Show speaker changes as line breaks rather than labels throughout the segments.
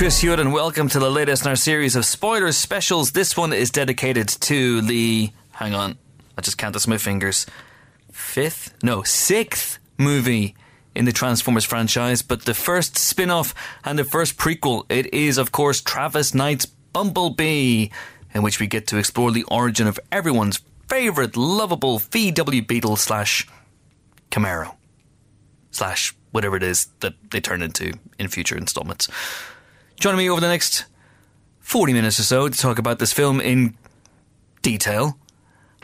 Chris Hewitt, and welcome to the latest in our series of spoilers specials. This one is dedicated to the. Hang on, I just counted my fingers. Fifth? No, sixth movie in the Transformers franchise, but the first spin off and the first prequel. It is, of course, Travis Knight's Bumblebee, in which we get to explore the origin of everyone's favourite lovable VW Beetle slash Camaro slash whatever it is that they turn into in future installments. Joining me over the next 40 minutes or so to talk about this film in detail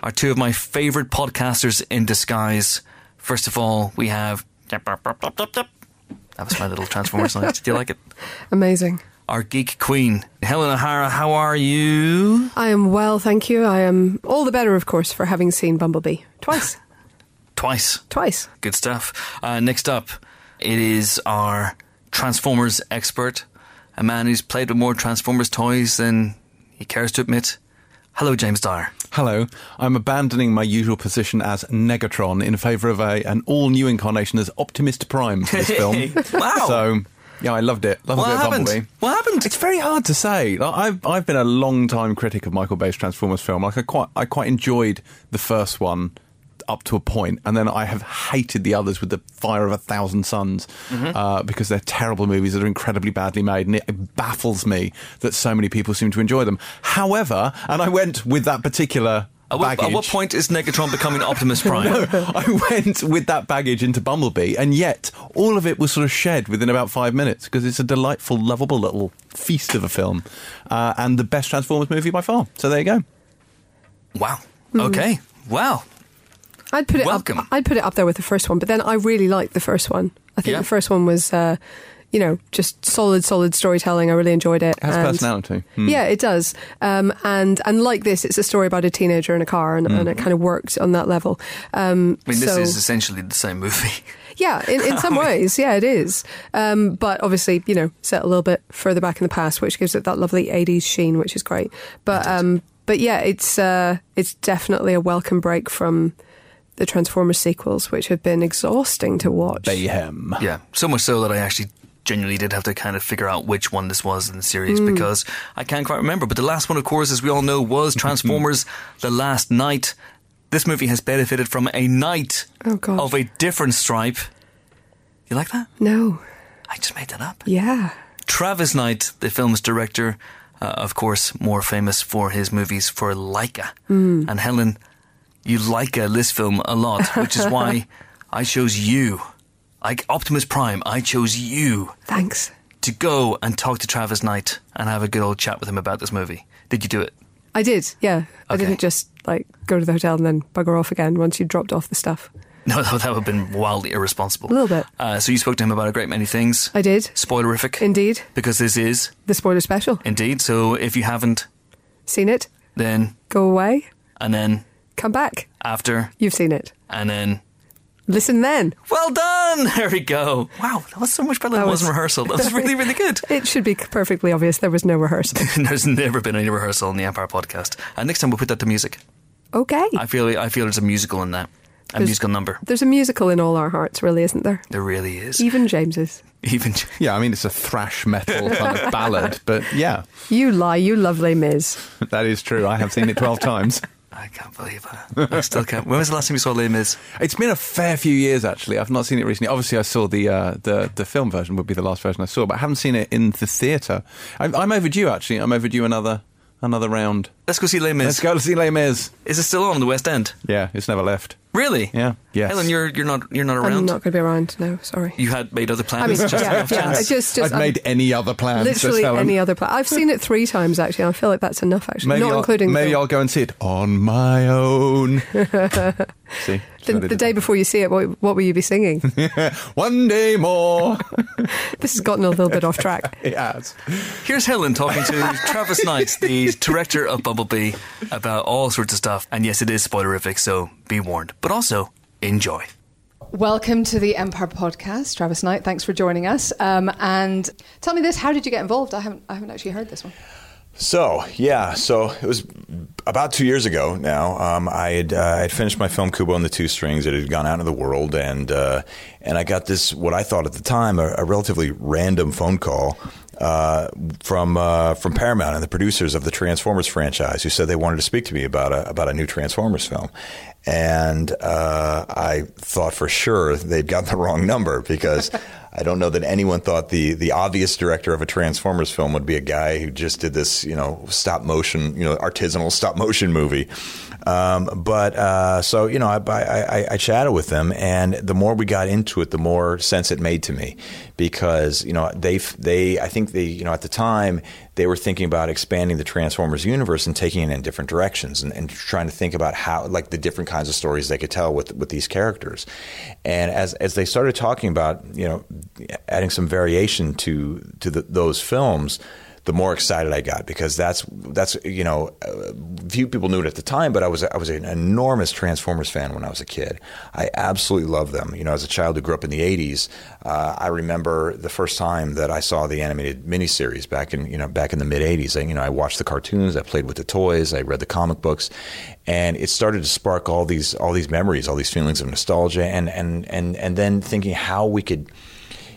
are two of my favourite podcasters in disguise. First of all, we have. That was my little Transformers noise. Did you like it?
Amazing.
Our geek queen, Helen O'Hara, how are you?
I am well, thank you. I am all the better, of course, for having seen Bumblebee twice.
Twice.
twice.
Good stuff. Uh, next up, it is our Transformers expert, a man who's played with more Transformers toys than he cares to admit. Hello, James Dyer.
Hello, I'm abandoning my usual position as Negatron in favour of a, an all new incarnation as Optimist Prime for this film.
Wow.
So, yeah, I loved it. Loved
What
of
happened?
Bumblebee.
What happened?
It's very hard to say. Like, I've I've been a long time critic of Michael Bay's Transformers film. Like I quite I quite enjoyed the first one up to a point, and then I have hated the others with the fire of a thousand suns
Mm-hmm.
uh, because they're terrible movies that are incredibly badly made, and it baffles me that so many people seem to enjoy them. However, and I went with that particular.
At what,
baggage.
at what point is Negatron becoming Optimus Prime?
I went with that baggage into Bumblebee, and yet all of it was sort of shed within about five minutes because it's a delightful, lovable little feast of a film, uh, and the best Transformers movie by far. So there you go.
Wow.
Mm-hmm.
Okay. Wow.
I'd put it
Welcome.
up. I'd put it up there with the first one, but then I really liked the first one. I think
Yeah.
the first one was, uh, you know, just solid, solid storytelling. I really enjoyed it.
It has
And-
personality. Hmm.
Yeah, it does. Um, and and like this, it's a story about a teenager in a car, and, and it kind of works on that level. Um,
I mean, this
so-
is essentially the same movie.
Yeah, in, in some ways, yeah, it is. Um, but obviously, you know, set a little bit further back in the past, which gives it that lovely '80s sheen, which is great. But um, but yeah, it's uh, it's definitely a welcome break from the Transformers sequels, which have been exhausting to watch.
Bayhem.
Yeah, so much so that I actually genuinely did have to kind of figure out which one this was in the series mm. because I can't quite remember. But the last one, of course, as we all know, was mm-hmm. Transformers: The Last Knight. This movie has benefited from a night
Oh, God.
of a different stripe. You like that?
No,
I just made that up.
yeah,
Travis Knight, the film's director, uh, of course, more famous for his movies for Laika. Mm. And Helen, you Laika this film a lot, which is why I chose you. Like Optimus Prime, I chose you
thanks.
to go and talk to Travis Knight and have a good old chat with him about this movie. Did you do it?
I did. Yeah, I didn't just like go to the hotel and then bugger off again once you dropped off the stuff.
No, that would have been wildly irresponsible.
A little bit.
Uh, so you spoke to him about a great many things.
I did.
Spoilerific.
Indeed,
because this is,
the spoiler special.
indeed. So if you haven't,
Seen it?
then,
Go away.
and then,
Come back.
after,
You've seen it.
and then,
Listen then.
Well done! There we go. Wow, that was so much better than
That
it was in
was-
rehearsal. That was really, really good.
It should be perfectly obvious there was no rehearsal.
There's never been any rehearsal in the Empire podcast. And next time we'll put that to music.
Okay.
I feel I feel there's a musical in that. A
There's-
musical number.
There's a musical in all our hearts, really, isn't there?
There really is.
Even James's.
Even
Yeah, I mean it's a thrash metal kind of ballad, but yeah,
You lie, you lovely Miz.
that is true. I have seen it twelve times.
I can't believe that. I still can't. When was the last time you saw Les Mis?
It's been a fair few years actually. I've not seen it recently. Obviously, I saw the uh, the the film version would be the last version I saw, but I haven't seen it in the theatre. I'm, I'm overdue actually. I'm overdue another another round.
Let's go see Les Mis.
Let's go see Les Mis.
Is it still on in the West End?
Yeah, it's never left.
Really?
Yeah. Yes.
Helen, you're you're not you're not around.
I'm not going to be around. No, sorry.
You had made other plans.
I mean,
just on
yeah, yeah,
chance.
just, just
I'd
um,
made any other plans.
literally
says
any other plan. I've seen it three times actually. I feel like that's enough actually,
Maybe
not
I'll,
including
maybe
film.
I'll go and see it on my own. see,
the, the day before you see it. What, what will you be singing?
one day more.
this has gotten a little bit off track.
it has.
Here's Helen talking to Travis Knight, the director of Bumblebee, about all sorts of stuff. And yes, it is spoilerific, so be warned. But also, enjoy.
Welcome to the Empire Podcast, Travis Knight. Thanks for joining us. Um, and tell me this: How did you get involved? I haven't, I haven't actually heard this one.
So yeah, so it was about two years ago now. Um, I had uh, I had finished my film Kubo and the Two Strings. It had gone out into the world, and uh, and I got this what I thought at the time a, a relatively random phone call uh, from uh, from Paramount and the producers of the Transformers franchise who said they wanted to speak to me about a about a new Transformers film. And uh, I thought for sure they'd got the wrong number because I don't know that anyone thought the the obvious director of a Transformers film would be a guy who just did this, you know, stop motion, you know, artisanal stop motion movie. Um, but uh, so you know, I, I, I, chatted with them, and the more we got into it, the more sense it made to me, because you know they they I think they you know at the time they were thinking about expanding the Transformers universe and taking it in different directions, and, and trying to think about how like the different kinds of stories they could tell with with these characters, and as as they started talking about you know adding some variation to to the, those films the more excited I got because that's that's you know uh, few people knew it at the time, but I was I was an enormous Transformers fan when I was a kid. I absolutely loved them. You know, as a child who grew up in the '80s, uh, I remember the first time that I saw the animated miniseries back in you know back in the mid '80s. you know, I watched the cartoons, I played with the toys, I read the comic books, and it started to spark all these all these memories, all these feelings of nostalgia, and and and and then thinking how we could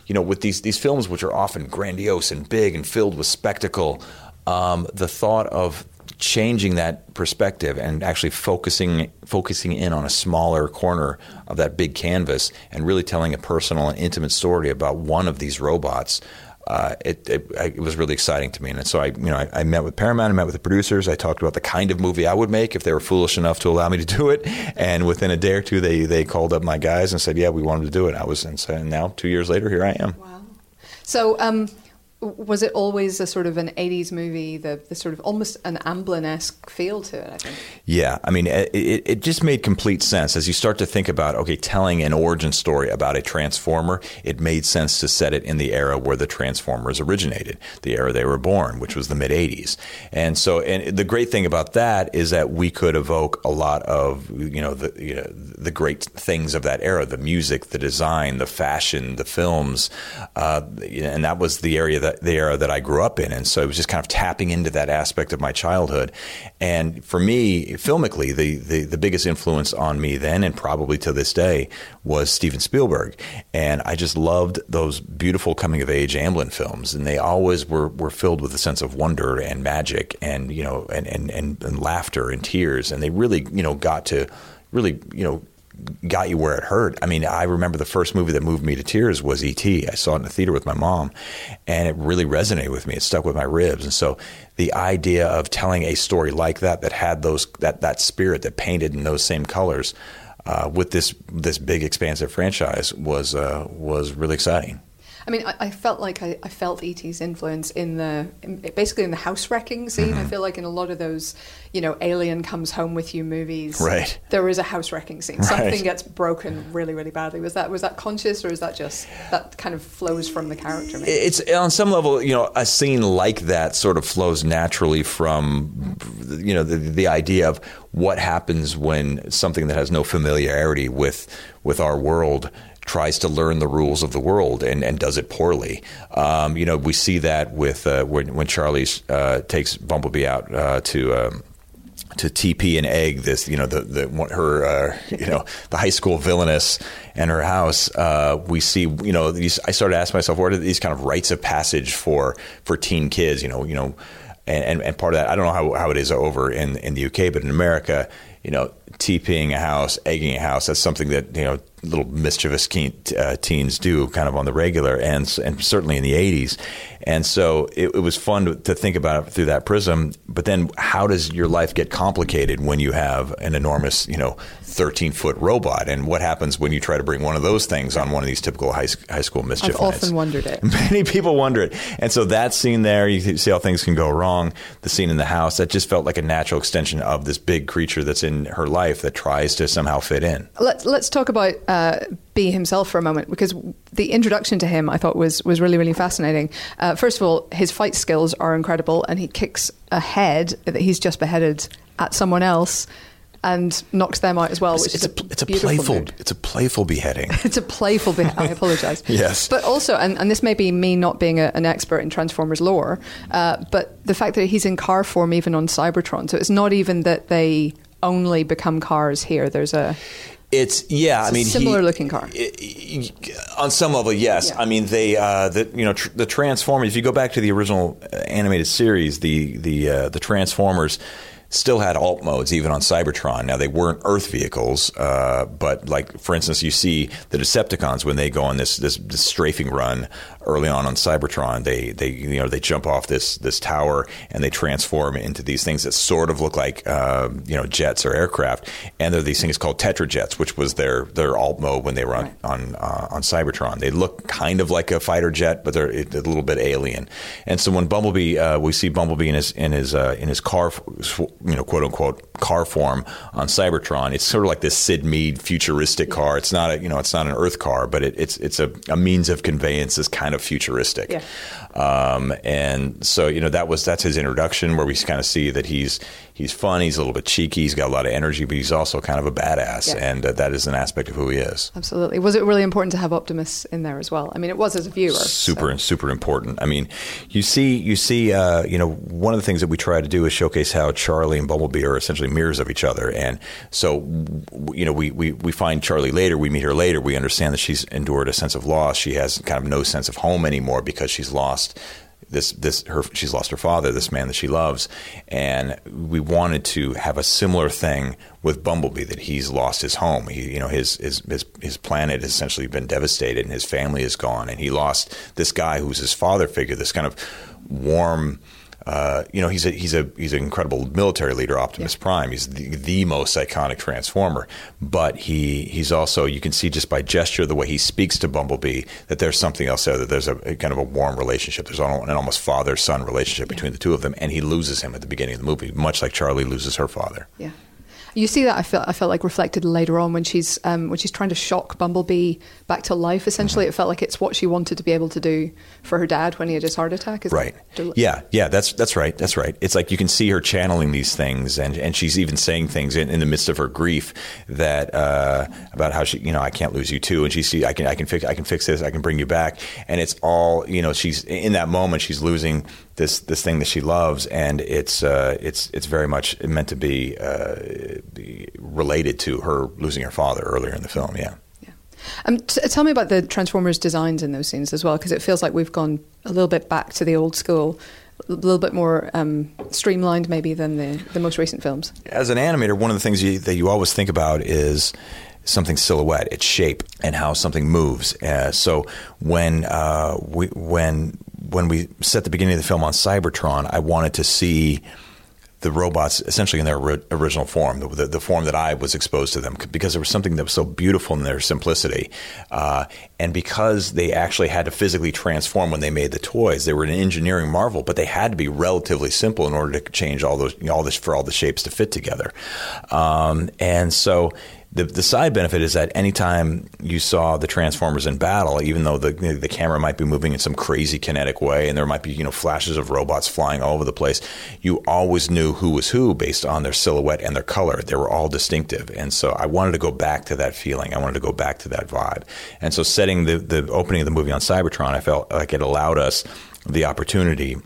you know, with these these films which are often grandiose and big and filled with spectacle, um, the thought of changing that perspective and actually focusing focusing in on a smaller corner of that big canvas and really telling a personal and intimate story about one of these robots uh, it, it, it, was really exciting to me. And so I, you know, I, I, met with Paramount, I met with the producers, I talked about the kind of movie I would make if they were foolish enough to allow me to do it. And within a day or two, they, they called up my guys and said, yeah, we wanted to do it. I was, and so now two years later, here I am.
Wow. So, um, was it always a sort of an 80s movie, the, the sort of almost an Amblin esque feel to it, I think?
Yeah. I mean, it, it just made complete sense. As you start to think about, okay, telling an origin story about a Transformer, it made sense to set it in the era where the Transformers originated, the era they were born, which was the mid 80s. And so, and the great thing about that is that we could evoke a lot of, you know, the, you know, the great things of that era the music, the design, the fashion, the films. Uh, and that was the area that the, the era that I grew up in. And so it was just kind of tapping into that aspect of my childhood. And for me, filmically, the, the, the biggest influence on me then and probably to this day was Steven Spielberg. And I just loved those beautiful coming of age Amblin films. And they always were, were filled with a sense of wonder and magic and, you know, and, and, and, and laughter and tears. And they really, you know, got to really, you know, got you where it hurt. I mean, I remember the first movie that moved me to tears was E.T. I saw it in the theater with my mom, and it really resonated with me. It stuck with my ribs. And so the idea of telling a story like that, that had those that that spirit that painted in those same colors, uh, with this this big expansive franchise was uh, was really exciting.
I mean, I, I felt like I, I, felt ET's influence in the in, basically in the house wrecking scene. Mm-hmm. I feel like in a lot of those, you know, Alien comes home with you movies.
Right.
There is a house wrecking scene. Right. Something gets broken really, really badly. Was that was that conscious or is that just that kind of flows from the character? Maybe?
It's on some level, you know, a scene like that sort of flows naturally from, you know, the, the idea of what happens when something that has no familiarity with with our world tries to learn the rules of the world and, and does it poorly. Um, you know, we see that with uh, when, when Charlie uh, takes Bumblebee out uh, to. Um, to TP and egg this, you know, the, the her, uh, you know, the high school villainess and her house. Uh, we see, you know, these. I started asking myself, what are these kind of rites of passage for for teen kids? You know, you know, and, and, and part of that, I don't know how, how it is over in in the UK, but in America, you know, TPing a house, egging a house. That's something that you know little mischievous uh, teens do kind of on the regular, and and certainly in the '80s. And so it, it was fun to, to, think about it through that prism. But then, how does your life get complicated when you have an enormous, you know, 13 foot robot? And what happens when you try to bring one of those things on one of these typical high, high school mischief
I've nights? often wondered it.
Many people wonder it. And so that scene there, you see how things can go wrong. The scene in the house, that just felt like a natural extension of this big creature that's in her life that tries to somehow fit in.
Let's, let's talk about uh, be himself for a moment because the introduction to him I thought was was really really fascinating. Uh, first of all, his fight skills are incredible, and he kicks a head that he's just beheaded at someone else and knocks them out as well, which
it's,
is a,
it's a playful mood. it's a playful beheading.
it's a playful beheading. I apologize.
yes,
but also, and, and this may be me not being a, an expert in Transformers lore, uh, but the fact that he's in car form even on Cybertron, so it's not even that they only become cars here. There's a
It's yeah.
It's
I mean,
similar
he-
looking car.
i- on some level, yes.
Yeah.
I mean, they uh, the you know tr- the Transformers. If you go back to the original uh, animated series, the the uh, the Transformers still had alt modes even on Cybertron. Now they weren't Earth vehicles, uh, but like for instance, you see the Decepticons when they go on this, this this strafing run early on on Cybertron. They they you know they jump off this this tower and they transform into these things that sort of look like uh, you know jets or aircraft, and they're these things called Tetrajets, which was their their alt mode when they were on on, uh, on Cybertron. They look kind of like a fighter jet, but they're a little bit alien. And so when Bumblebee, uh, we see Bumblebee in his in his uh, in his car, you know, quote unquote car form on Cybertron. It's sort of like this Syd Mead futuristic car. It's not a you know it's not an Earth car, but it, it's it's a, a means of conveyance that's kind of futuristic.
Yeah.
Um, and so you know that was that's his introduction where we kind of see that he's he's fun, he's a little bit cheeky, he's got a lot of energy, but he's also kind of a badass,
Yeah.
and uh, that is an aspect of who he is.
Absolutely. Was it really important to have Optimus in there as well? I mean, it was as a viewer.
super
so-
super important. I mean, you see you see uh, you know one of the things that we try to do is showcase how Charlie and Bumblebee are essentially mirrors of each other, and so you know we, we we find Charlie later, we meet her later, we understand that she's endured a sense of loss. She has kind of no sense of home anymore because she's lost this this her she's lost her father, this man that she loves, and we wanted to have a similar thing with Bumblebee that he's lost his home. He you know his his his, his planet has essentially been devastated and his family is gone, and he lost this guy who's his father figure, this kind of warm. Uh, you know, he's a he's a he's an incredible military leader, Optimus Prime. He's the, the most iconic Transformer, but he he's also you can see just by gesture the way he speaks to Bumblebee that there's something else there. That there's a, a kind of a warm relationship. There's an almost father son relationship between the two of them, and he loses him at the beginning of the movie, much like Charlie loses her father.
Yeah. You see that I felt I felt like reflected later on when she's um, when she's trying to shock Bumblebee back to life. Essentially,
Mm-hmm.
it felt like it's what she wanted to be able to do for her dad when he had his heart attack. Is
Right. Yeah, yeah, that's that's right. That's right. It's like you can see her channeling these things, and, and she's even saying things in, in the midst of her grief that uh, about how she, you know, I can't lose you too, and she see I can I can fix I can fix this, I can bring you back, and it's all you know. She's in that moment, she's losing this this thing that she loves, and it's uh, it's it's very much meant to be, uh, be related to her losing her father earlier in the film. Yeah.
Yeah. Um, t- tell me about the Transformers designs in those scenes as well, because it feels like we've gone a little bit back to the old school, a little bit more um, streamlined maybe than the, the most recent films.
As an animator, one of the things you, that you always think about is something silhouette, its shape, and how something moves. Uh, so when uh, we when when we set the beginning of the film on Cybertron, I wanted to see the robots essentially in their ori- original form, the, the, the form that I was exposed to them, because there was something that was so beautiful in their simplicity, uh, and because they actually had to physically transform when they made the toys. They were an engineering marvel, but they had to be relatively simple in order to change all those, you know, all this for all the shapes to fit together, um, and so. The, the side benefit is that anytime you saw the Transformers in battle, even though the the camera might be moving in some crazy kinetic way, and there might be you know flashes of robots flying all over the place, you always knew who was who based on their silhouette and their color. They were all distinctive, and so I wanted to go back to that feeling. I wanted to go back to that vibe, and so setting the the opening of the movie on Cybertron, I felt like it allowed us the opportunity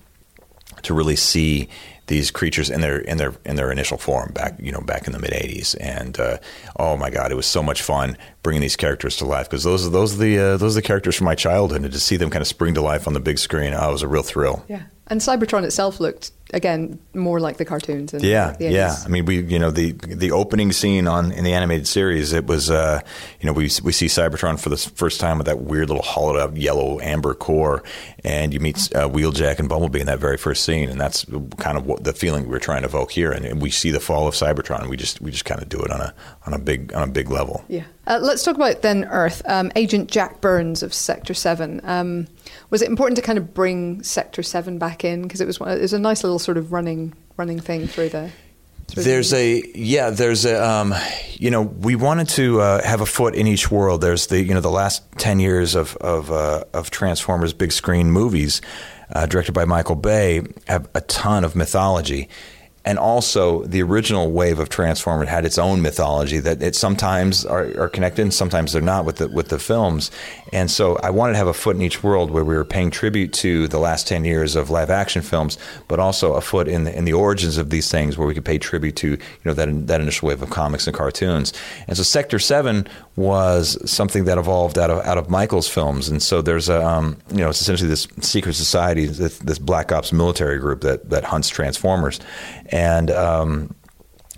to really see these creatures in their in their in their initial form back you know back in the mid 80s and uh, oh my god it was so much fun bringing these characters to life because those are those are the uh, those are the characters from my childhood. And to see them kind of spring to life on the big screen oh, it was a real thrill.
Yeah. And Cybertron itself looked, again, more like the cartoons. And
Yeah,
the
yeah. I mean, we you know the the opening scene on in the animated series. It was uh, you know we we see Cybertron for the first time with that weird little hollowed out yellow amber core, and you meet uh, Wheeljack and Bumblebee in that very first scene, and that's kind of what the feeling we're trying to evoke here. And, and we see the fall of Cybertron. And we just we just kind of do it on a on a big on a big level.
Yeah. Uh, let's talk about then Earth. Um, Agent Jack Burns of Sector 7. Um, was it important to kind of bring Sector 7 back in? Because it was, it was a nice little sort of running running thing through the.
There's a yeah. There's a um, you know we wanted to uh, have a foot in each world. There's the you know the last ten years of of uh, of Transformers big screen movies uh, directed by Michael Bay have a ton of mythology. And also the original wave of Transformers had its own mythology that it sometimes are, are connected and sometimes they're not with the with the films. And so I wanted to have a foot in each world where we were paying tribute to the last ten years of live action films, but also a foot in the, in the origins of these things where we could pay tribute to you know that that initial wave of comics and cartoons. And so Sector Seven was something that evolved out of out of Michael's films. And so there's a um, you know it's essentially this secret society, this, this black ops military group that that hunts Transformers and um,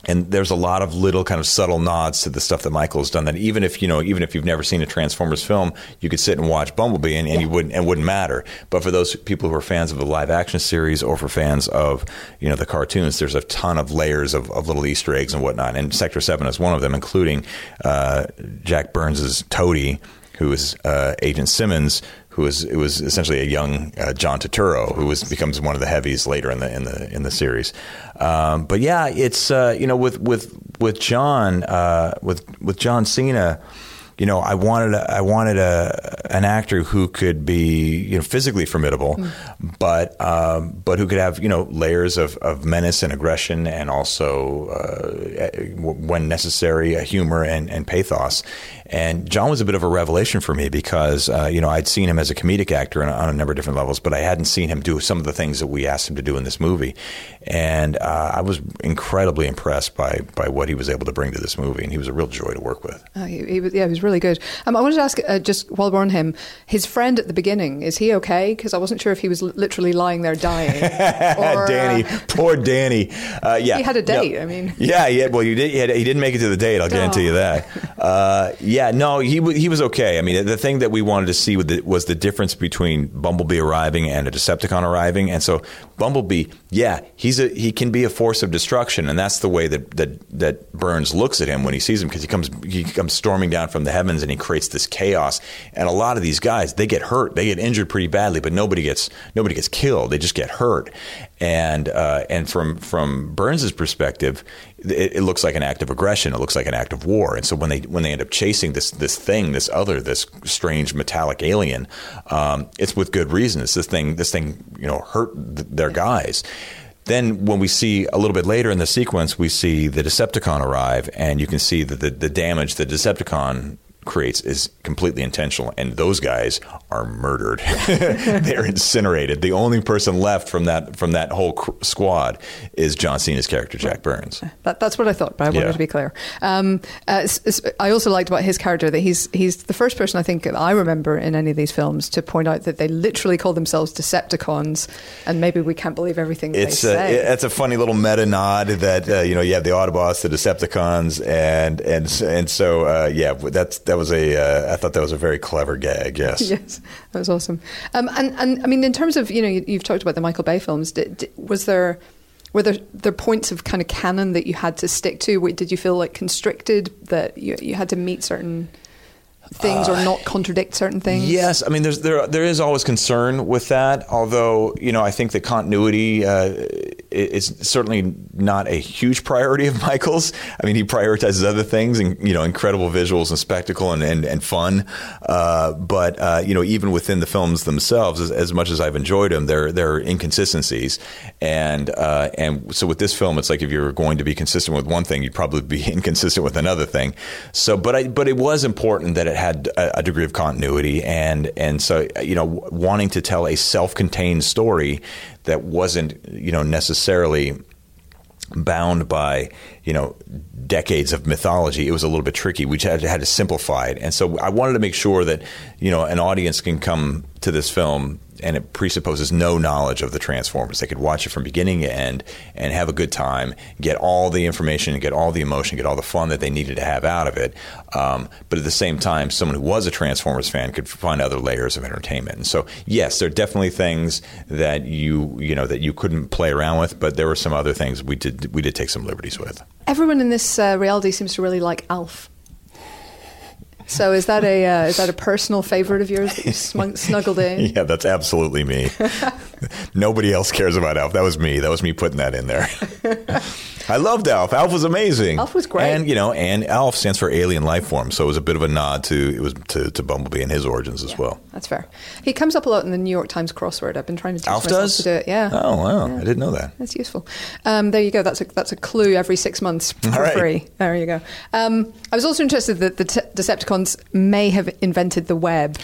and there's a lot of little kind of subtle nods to the stuff that Michael's done. That even if you know, even if you've never seen a Transformers film, you could sit and watch Bumblebee, and, and you wouldn't, and wouldn't matter. But for those people who are fans of the live action series, or for fans of you know the cartoons, there's a ton of layers of, of little Easter eggs and whatnot. And Sector Seven is one of them, including uh, Jack Burns's Toady, who is uh, Agent Simmons, who was it was essentially a young uh, John Turturro, who was becomes one of the heavies later in the in the in the series. Um, but yeah, it's uh, you know with with with John uh, with with John Cena you know, I wanted a, I wanted a an actor who could be you know physically formidable, mm. but um, but who could have you know layers of, of menace and aggression, and also uh, when necessary, a humor and, and pathos. And John was a bit of a revelation for me because uh, you know I'd seen him as a comedic actor on, on, a number of different levels, but I hadn't seen him do some of the things that we asked him to do in this movie. And uh, I was incredibly impressed by by what he was able to bring to this movie, and he was a real joy to work with.
Uh, he, he, yeah, he was really good. Um, I wanted to ask, uh, just while we're on him, his friend at the beginning, is he okay? Because I wasn't sure if he was literally lying there dying.
or, Danny, uh, poor Danny. Uh, yeah,
he had a date. No, I mean,
yeah, yeah. Well, you did. He, had, he, didn't make it to the date. I'll guarantee oh. you that. Uh, yeah, no, he he was okay. I mean, the thing that we wanted to see the, was the difference between Bumblebee arriving and a Decepticon arriving, and so Bumblebee, yeah, he's a he can be a force of destruction, and that's the way that that that Burns looks at him when he sees him because he comes he comes storming down from the heavens and he creates this chaos. And a lot of these guys, they get hurt, they get injured pretty badly, but nobody gets nobody gets killed. They just get hurt. And uh, and from from Burns's perspective, it, it, looks like an act of aggression. It looks like an act of war. And so when they when they end up chasing this this thing, this other, this strange metallic alien, um, it's with good reason. It's this thing this thing you know hurt th- their guys. Then, when we see a little bit later in the sequence, we see the Decepticon arrive, and you can see that the, the damage the Decepticon creates is completely intentional, and those guys are murdered. They're incinerated. The only person left from that from that whole cr- squad is John Cena's character, Jack Burns.
That, that's what I thought, but I wanted yeah. to be clear. Um, uh, I also liked about his character that he's he's the first person I think I remember in any of these films to point out that they literally call themselves Decepticons, and maybe we can't believe everything
it's
they
a,
say.
It's a funny little meta nod that uh, you know you have the Autobots, the Decepticons, and and and so uh, yeah, that's that was a uh, I thought that was a very clever gag. Yes,
yes, that was awesome. Um, and and I mean, in terms of you know, you, have talked about the Michael Bay films. Did, did, was there were there, there points of kind of canon that you had to stick to? Did you feel like constricted that you you had to meet certain things uh, or not contradict certain things?
Yes, I mean there's there there is always concern with that. Although you know I think the continuity uh, is certainly not a huge priority of Michael's. I mean he prioritizes other things and you know incredible visuals and spectacle and and, and fun. Uh, but uh, you know even within the films themselves, as, as, much as I've enjoyed them, there there are inconsistencies. And uh, and so with this film, it's like if you're going to be consistent with one thing, you'd probably be inconsistent with another thing. So but I but it was important that it had a, a degree of continuity, and and so you know, wanting to tell a self-contained story that wasn't you know necessarily bound by you know decades of mythology it was a little bit tricky. We had to, had to simplify it. And so i wanted to make sure that you know an audience can come to this film and it presupposes no knowledge of the Transformers. They could watch it from beginning to end and have a good time, get all the information, get all the emotion, get all the fun that they needed to have out of it. Um, but at the same time, someone who was a Transformers fan could find other layers of entertainment. And so, yes, there are definitely things that you you know that you couldn't play around with, but there were some other things we did we did take some liberties with.
Everyone in this uh, reality seems to really like Alf. So is that a uh, is that a personal favorite of yours that you snuggled in?
yeah, that's absolutely me. Nobody else cares about Alf. That was me. That was me putting that in there. I loved Alf. Alf was amazing.
Alf was great.
And you know, and Alf stands for alien life form, so it was a bit of a nod to it was to, to Bumblebee and his origins as well.
That's fair. He comes up a lot in the New York Times crossword. I've been trying to teach
Alf
myself
does
to do it. Yeah.
Oh wow, I didn't know that.
That's useful. Um, there you go. That's a that's a clue every six months for
right.
free. There you go. Um, I was also interested that the t- Decepticons may have invented the web.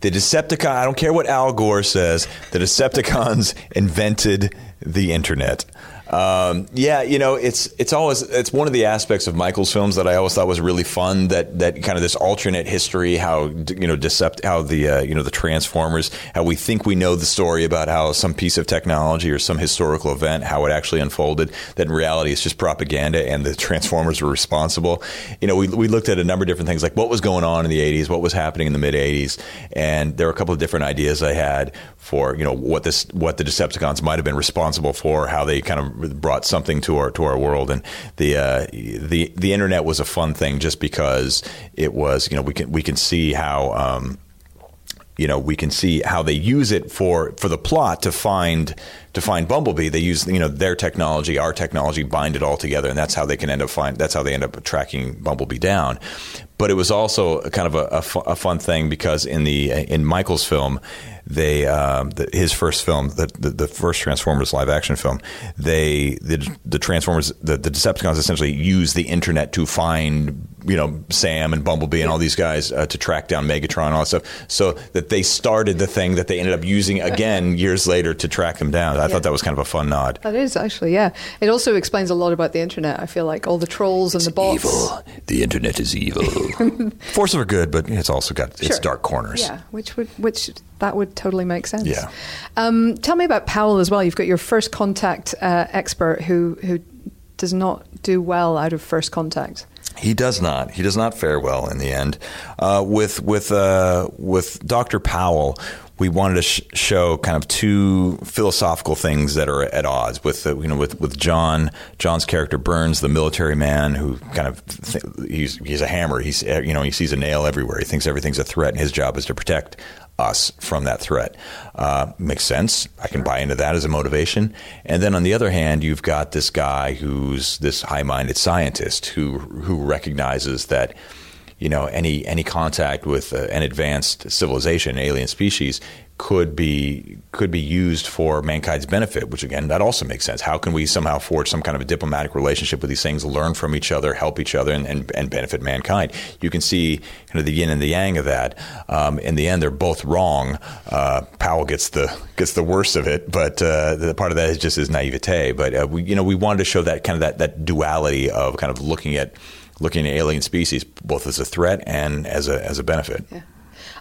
The Decepticon. I don't care what Al Gore says. The Decepticons invented the internet. Um, yeah, you know, it's it's always it's one of the aspects of Michael's films that I always thought was really fun. That that kind of this alternate history, how you know, decept, how the uh, you know the Transformers, how we think we know the story about how some piece of technology or some historical event, how it actually unfolded. That in reality it's just propaganda, and the Transformers were responsible. You know, we we looked at a number of different things, like what was going on in the '80s, what was happening in the mid '80s, and there were a couple of different ideas I had for you know what this what the Decepticons might have been responsible for, how they kind of brought something to our to our world, and the uh, the the internet was a fun thing just because it was you know we can we can see how. Um, you know, we can see how they use it for, for the plot to find to find Bumblebee. They use you know their technology, our technology, bind it all together, and that's how they can end up find. That's how they end up tracking Bumblebee down. But it was also kind of a, a, fu- a fun thing because in the in Michael's film, they um, the, his first film, the, the the first Transformers live action film, they the the Transformers the, the Decepticons essentially use the internet to find you know Sam and Bumblebee and all these guys uh, to track down Megatron and all that stuff. So that they started the thing that they ended up using again years later to track them down. I thought that was kind of a fun nod.
That is actually, yeah. It also explains a lot about the internet. I feel like all the trolls and the bots. Evil.
The internet is evil. Forces are good, but it's also got its
Sure.
dark corners.
Yeah, which would which that would totally make sense.
Yeah.
Um, tell me about Powell as well. You've got your first contact uh, expert who who does not do well out of first contact.
He does not. He does not fare well in the end. Uh, with with uh, with Doctor Powell, we wanted to sh- show kind of two philosophical things that are at odds with you know with with John. John's character Burns, the military man who kind of th- he's he's a hammer. He's uh, you know he sees a nail everywhere. He thinks everything's a threat, and his job is to protect us from that threat. Uh, makes sense. I can buy into that as a motivation. And then on the other hand, you've got this guy who's this high-minded scientist who who recognizes that you know any any contact with uh, an advanced civilization, an alien species, could be could be used for mankind's benefit. Which again, that also makes sense. How can we somehow forge some kind of a diplomatic relationship with these things, learn from each other, help each other, and, and, and benefit mankind? You can see kind of the yin and the yang of that. Um, in the end, they're both wrong. Uh, Powell gets the gets the worst of it, but uh, the part of that is just his naivete. But uh, we you know we wanted to show that kind of that that duality of kind of looking at looking at alien species both as a threat and as a as a benefit.
Yeah.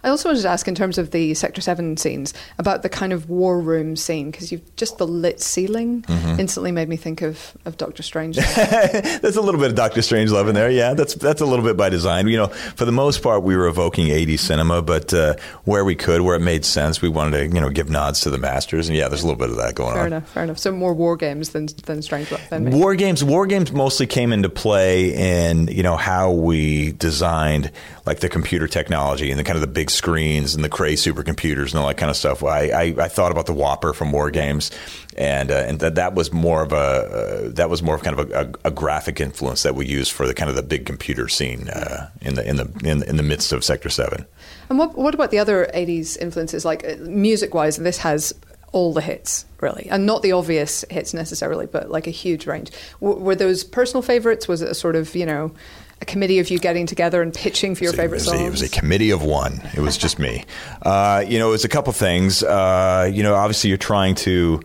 I also wanted to ask, in terms of the Sector 7 scenes, about the kind of war room scene, because you've just the lit ceiling
Mm-hmm.
instantly made me think of, of Doctor Strange.
There's a little bit of Doctor Strangelove in there. Yeah, that's that's a little bit by design. You know, for the most part, we were evoking 80s cinema, but uh, where we could, where it made sense, we wanted to you know give nods to the masters. And yeah, there's a little bit of that going
fair
on.
enough, fair enough. So more war games than, than Strangelove, maybe.
War games, war games mostly came into play in you know how we designed like the computer technology and the kind of the big screens and the Cray supercomputers and all that kind of stuff. I, I, I thought about the WOPR from War Games, and uh, and that that was more of a uh, that was more of kind of a, a, a graphic influence that we used for the kind of the big computer scene uh, in the in the in, in the midst of Sector Seven.
And what, what about the other 80s influences? Like uh, music wise, this has all the hits, really. And not the obvious hits necessarily, but like a huge range. W- were those personal favorites? Was it a sort of, you know, a committee of you getting together and pitching for your
So
favorite
it was, a,
songs?
it was a committee of one. It was just me. Uh, you know, it was a couple things. Uh, you know, obviously you're trying to.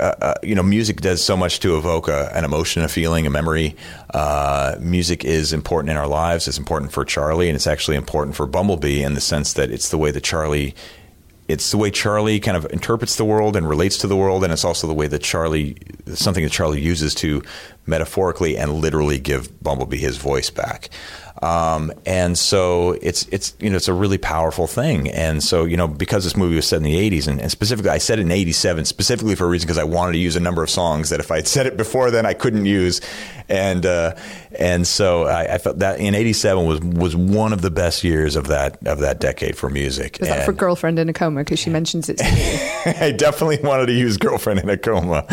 Uh, uh, you know, music does so much to evoke a, an emotion, a feeling, a memory. Uh, music is important in our lives. It's important for Charlie, and it's actually important for Bumblebee in the sense that it's the way that Charlie it's the way Charlie kind of interprets the world and relates to the world, and it's also the way that Charlie, something that Charlie uses to metaphorically and literally give Bumblebee his voice back. Um, and so it's it's you know it's a really powerful thing. And so you know because this movie was set in the '80s, and, and specifically I said it in '87 specifically for a reason because I wanted to use a number of songs that if I had said it before then I couldn't use, and uh, and so I, I felt that in '87 was was one of the best years of that of that decade for music.
Is that for
And-
Girlfriend in a Coma? Because she mentions it to.
I definitely wanted to use girlfriend in a coma.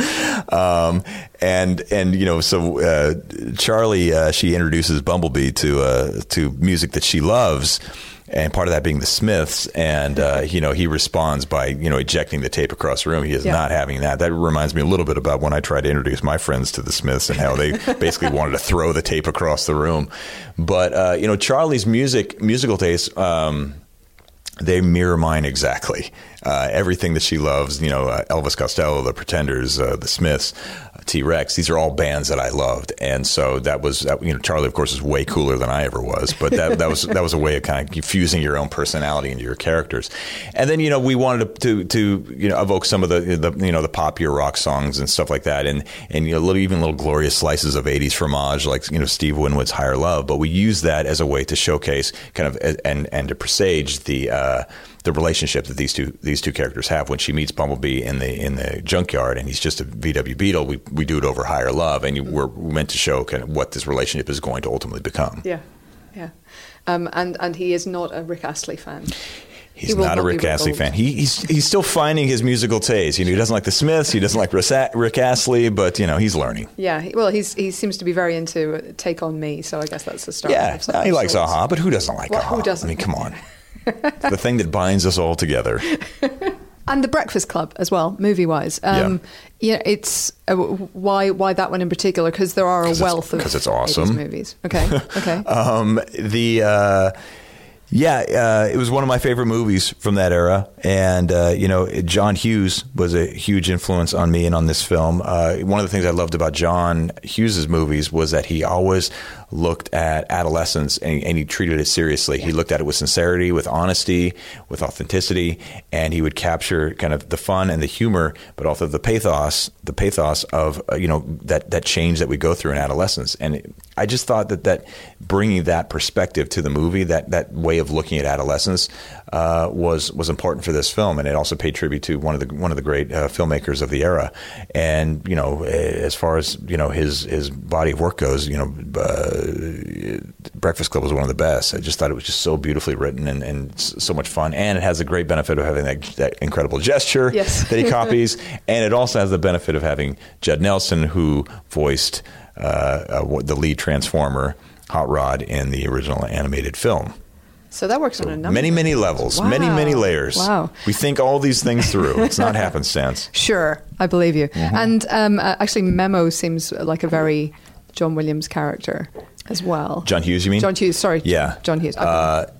Um, and and you know, so uh, Charlie, uh, she introduces Bumblebee to uh, to music that she loves. And part of that being the Smiths, and uh, you know he responds by you know ejecting the tape across the room. He is
Yeah.
not having that. That reminds me a little bit about when I tried to introduce my friends to the Smiths and how they basically wanted to throw the tape across the room. But uh, you know Charlie's music musical tastes. Um, they mirror mine exactly. Uh, everything that she loves, you know, uh, Elvis Costello, The Pretenders, uh, The Smiths, uh, T Rex. These are all bands that I loved, and so that was, that, you know, Charlie, of course, is way cooler than I ever was. But that that was that was a way of kind of fusing your own personality into your characters. And then you know we wanted to to, to you know evoke some of the, the you know the popular rock songs and stuff like that, and and you know little, even little glorious slices of '80s fromage like you know Steve Winwood's Higher Love. But we used that as a way to showcase kind of and and to presage the. Uh, the relationship that these two these two characters have when she meets Bumblebee in the in the junkyard and he's just a VW Beetle. We we do it over higher love, and you, we're meant to show kind of what this relationship is going to ultimately become.
Yeah, yeah. Um, and and he is not a Rick Astley fan.
He's
He
not a Rick Astley fan. He, he's he's still finding his musical taste. You know, he doesn't like the Smiths. He doesn't like Rick Astley, but you know, he's learning.
Yeah, well, he's he seems to be very into Take on Me, so I guess that's the start.
Yeah,
of something
he likes
sorts.
Aha, but who doesn't like
Well,
a-ha?
who doesn't?
I mean, come on. It's the thing that binds us all together.
And the Breakfast Club as well, movie wise. Um, yeah. it's uh, why why that one in particular? Because there are a wealth of
'cause it's awesome.
movies. Okay, okay.
Um, the uh, yeah, uh, it was one of my favorite movies from that era, and uh, you know, John Hughes was a huge influence on me and on this film. Uh, one of the things I loved about John Hughes's movies was that he always looked at adolescence and, and he treated it seriously. He looked at it with sincerity, with honesty, with authenticity, and he would capture kind of the fun and the humor, but also the pathos, the pathos of uh, you know that that change that we go through in adolescence. And I just thought that that bringing that perspective to the movie, that that way of looking at adolescence, uh, was was important for this film, and it also paid tribute to one of the one of the great uh, filmmakers of the era. And you know, as far as you know his his body of work goes, you know, uh, Breakfast Club was one of the best. I just thought it was just so beautifully written and, and so much fun, and it has the great benefit of having that, that incredible gesture
Yes.
that he copies, and it also has the benefit of having Judd Nelson, who voiced uh, uh, the lead Transformer, Hot Rod, in the original animated film.
so that works on a number.
Many, many levels, many, many layers.
Wow.
We think all these things through. It's not happenstance.
Sure, I believe you.
Mm-hmm.
And um, uh, actually, Memo seems like a very John Williams character as well.
John Hughes, you mean?
John Hughes. Sorry.
Yeah.
John Hughes.
Uh.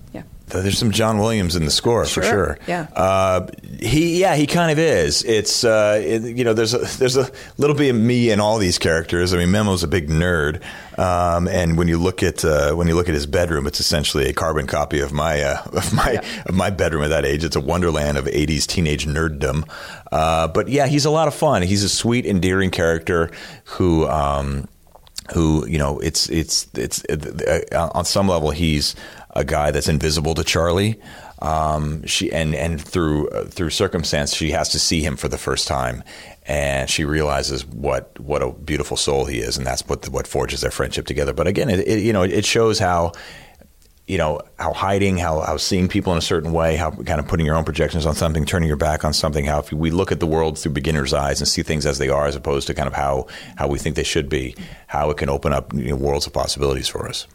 There's some John Williams in the score for
Sure,
sure.
yeah.
Uh, he, yeah, he kind of is. It's, uh, it, you know, there's a, there's a little bit of me in all these characters. I mean, Memo's a big nerd, um, and when you look at uh, when you look at his bedroom, it's essentially a carbon copy of my uh, of my
Yeah.
of my bedroom at that age. It's a wonderland of '80s teenage nerddom. Uh, but yeah, he's a lot of fun. He's a sweet, endearing character who. Um, who you know it's it's it's uh, on some level he's a guy that's invisible to Charlie. Um, she and and through uh, through circumstance she has to see him for the first time, and she realizes what what a beautiful soul he is, and that's what what forges their friendship together. But again, it, it you know it shows how you know how hiding, how how seeing people in a certain way, how kind of putting your own projections on something, turning your back on something. How if we look at the world through beginner's eyes and see things as they are, as opposed to kind of how how we think they should be, how it can open up you know, worlds of possibilities for us.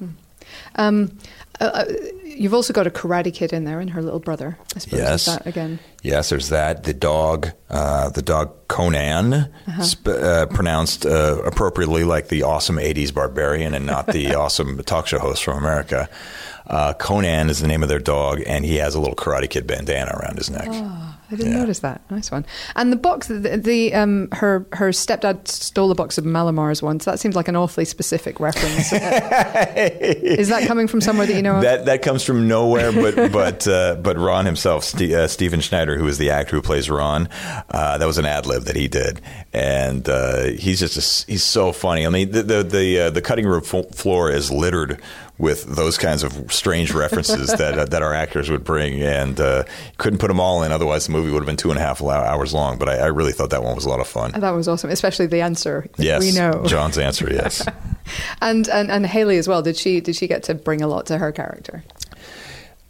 Um, uh, uh, you've also got a Karate Kid in there and her little brother. I suppose.
Yes.
That again?
Yes, there's that. The dog, uh, the dog Conan, sp- uh, pronounced uh, appropriately like the awesome '80s barbarian and not the awesome talk show host from America. Uh, Conan is the name of their dog, and he has a little Karate Kid bandana around his neck.
Oh, I didn't
Yeah.
notice that. Nice one. And the box, the, the um, her her stepdad stole a box of Mallomars once. That seems like an awfully specific reference. Is that coming from somewhere that you know of?
That that comes from nowhere, but but uh, but Ron himself, Ste uh, Stephen Schneider, who is the actor who plays Ron, uh, that was an ad lib that he did, and uh, he's just a he's so funny. I mean, the the the, uh, the cutting room floor is littered with those kinds of strange references that uh, that our actors would bring, and uh, couldn't put them all in. Otherwise, the movie would have been two and a half hours long. But I, I really thought that one was a lot of fun.
that was awesome, especially the answer.
Yes,
we know.
John's answer. Yes.
And, and and Hailee as well. Did she did she get to bring a lot to her character?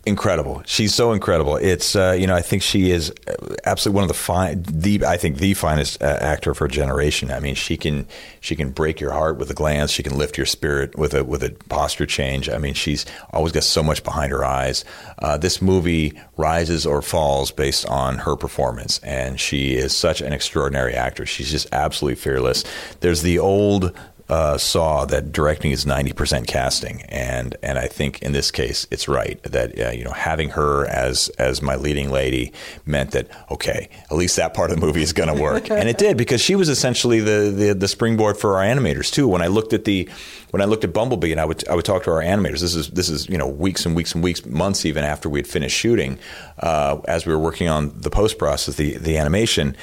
Incredible. She's so incredible. It's uh, you know I think she is uh, absolutely one of the fine the I think the finest uh, actor of her generation. I mean she can she can break your heart with a glance. She can lift your spirit with a with a posture change. I mean she's always got so much behind her eyes. Uh, this movie rises or falls based on her performance, and she is such an extraordinary actor. She's just absolutely fearless. There's the old uh, saw that directing is 90% casting, and and I think in this case it's right that uh, you know having her as as my leading lady meant that okay at least that part of the movie is going to work, and it did because she was essentially the, the the springboard for our animators too. When I looked at the when I looked at Bumblebee and I would I would talk to our animators. This is this is you know weeks and weeks and weeks, months even after we had finished shooting, uh, as we were working on the post process, the the animation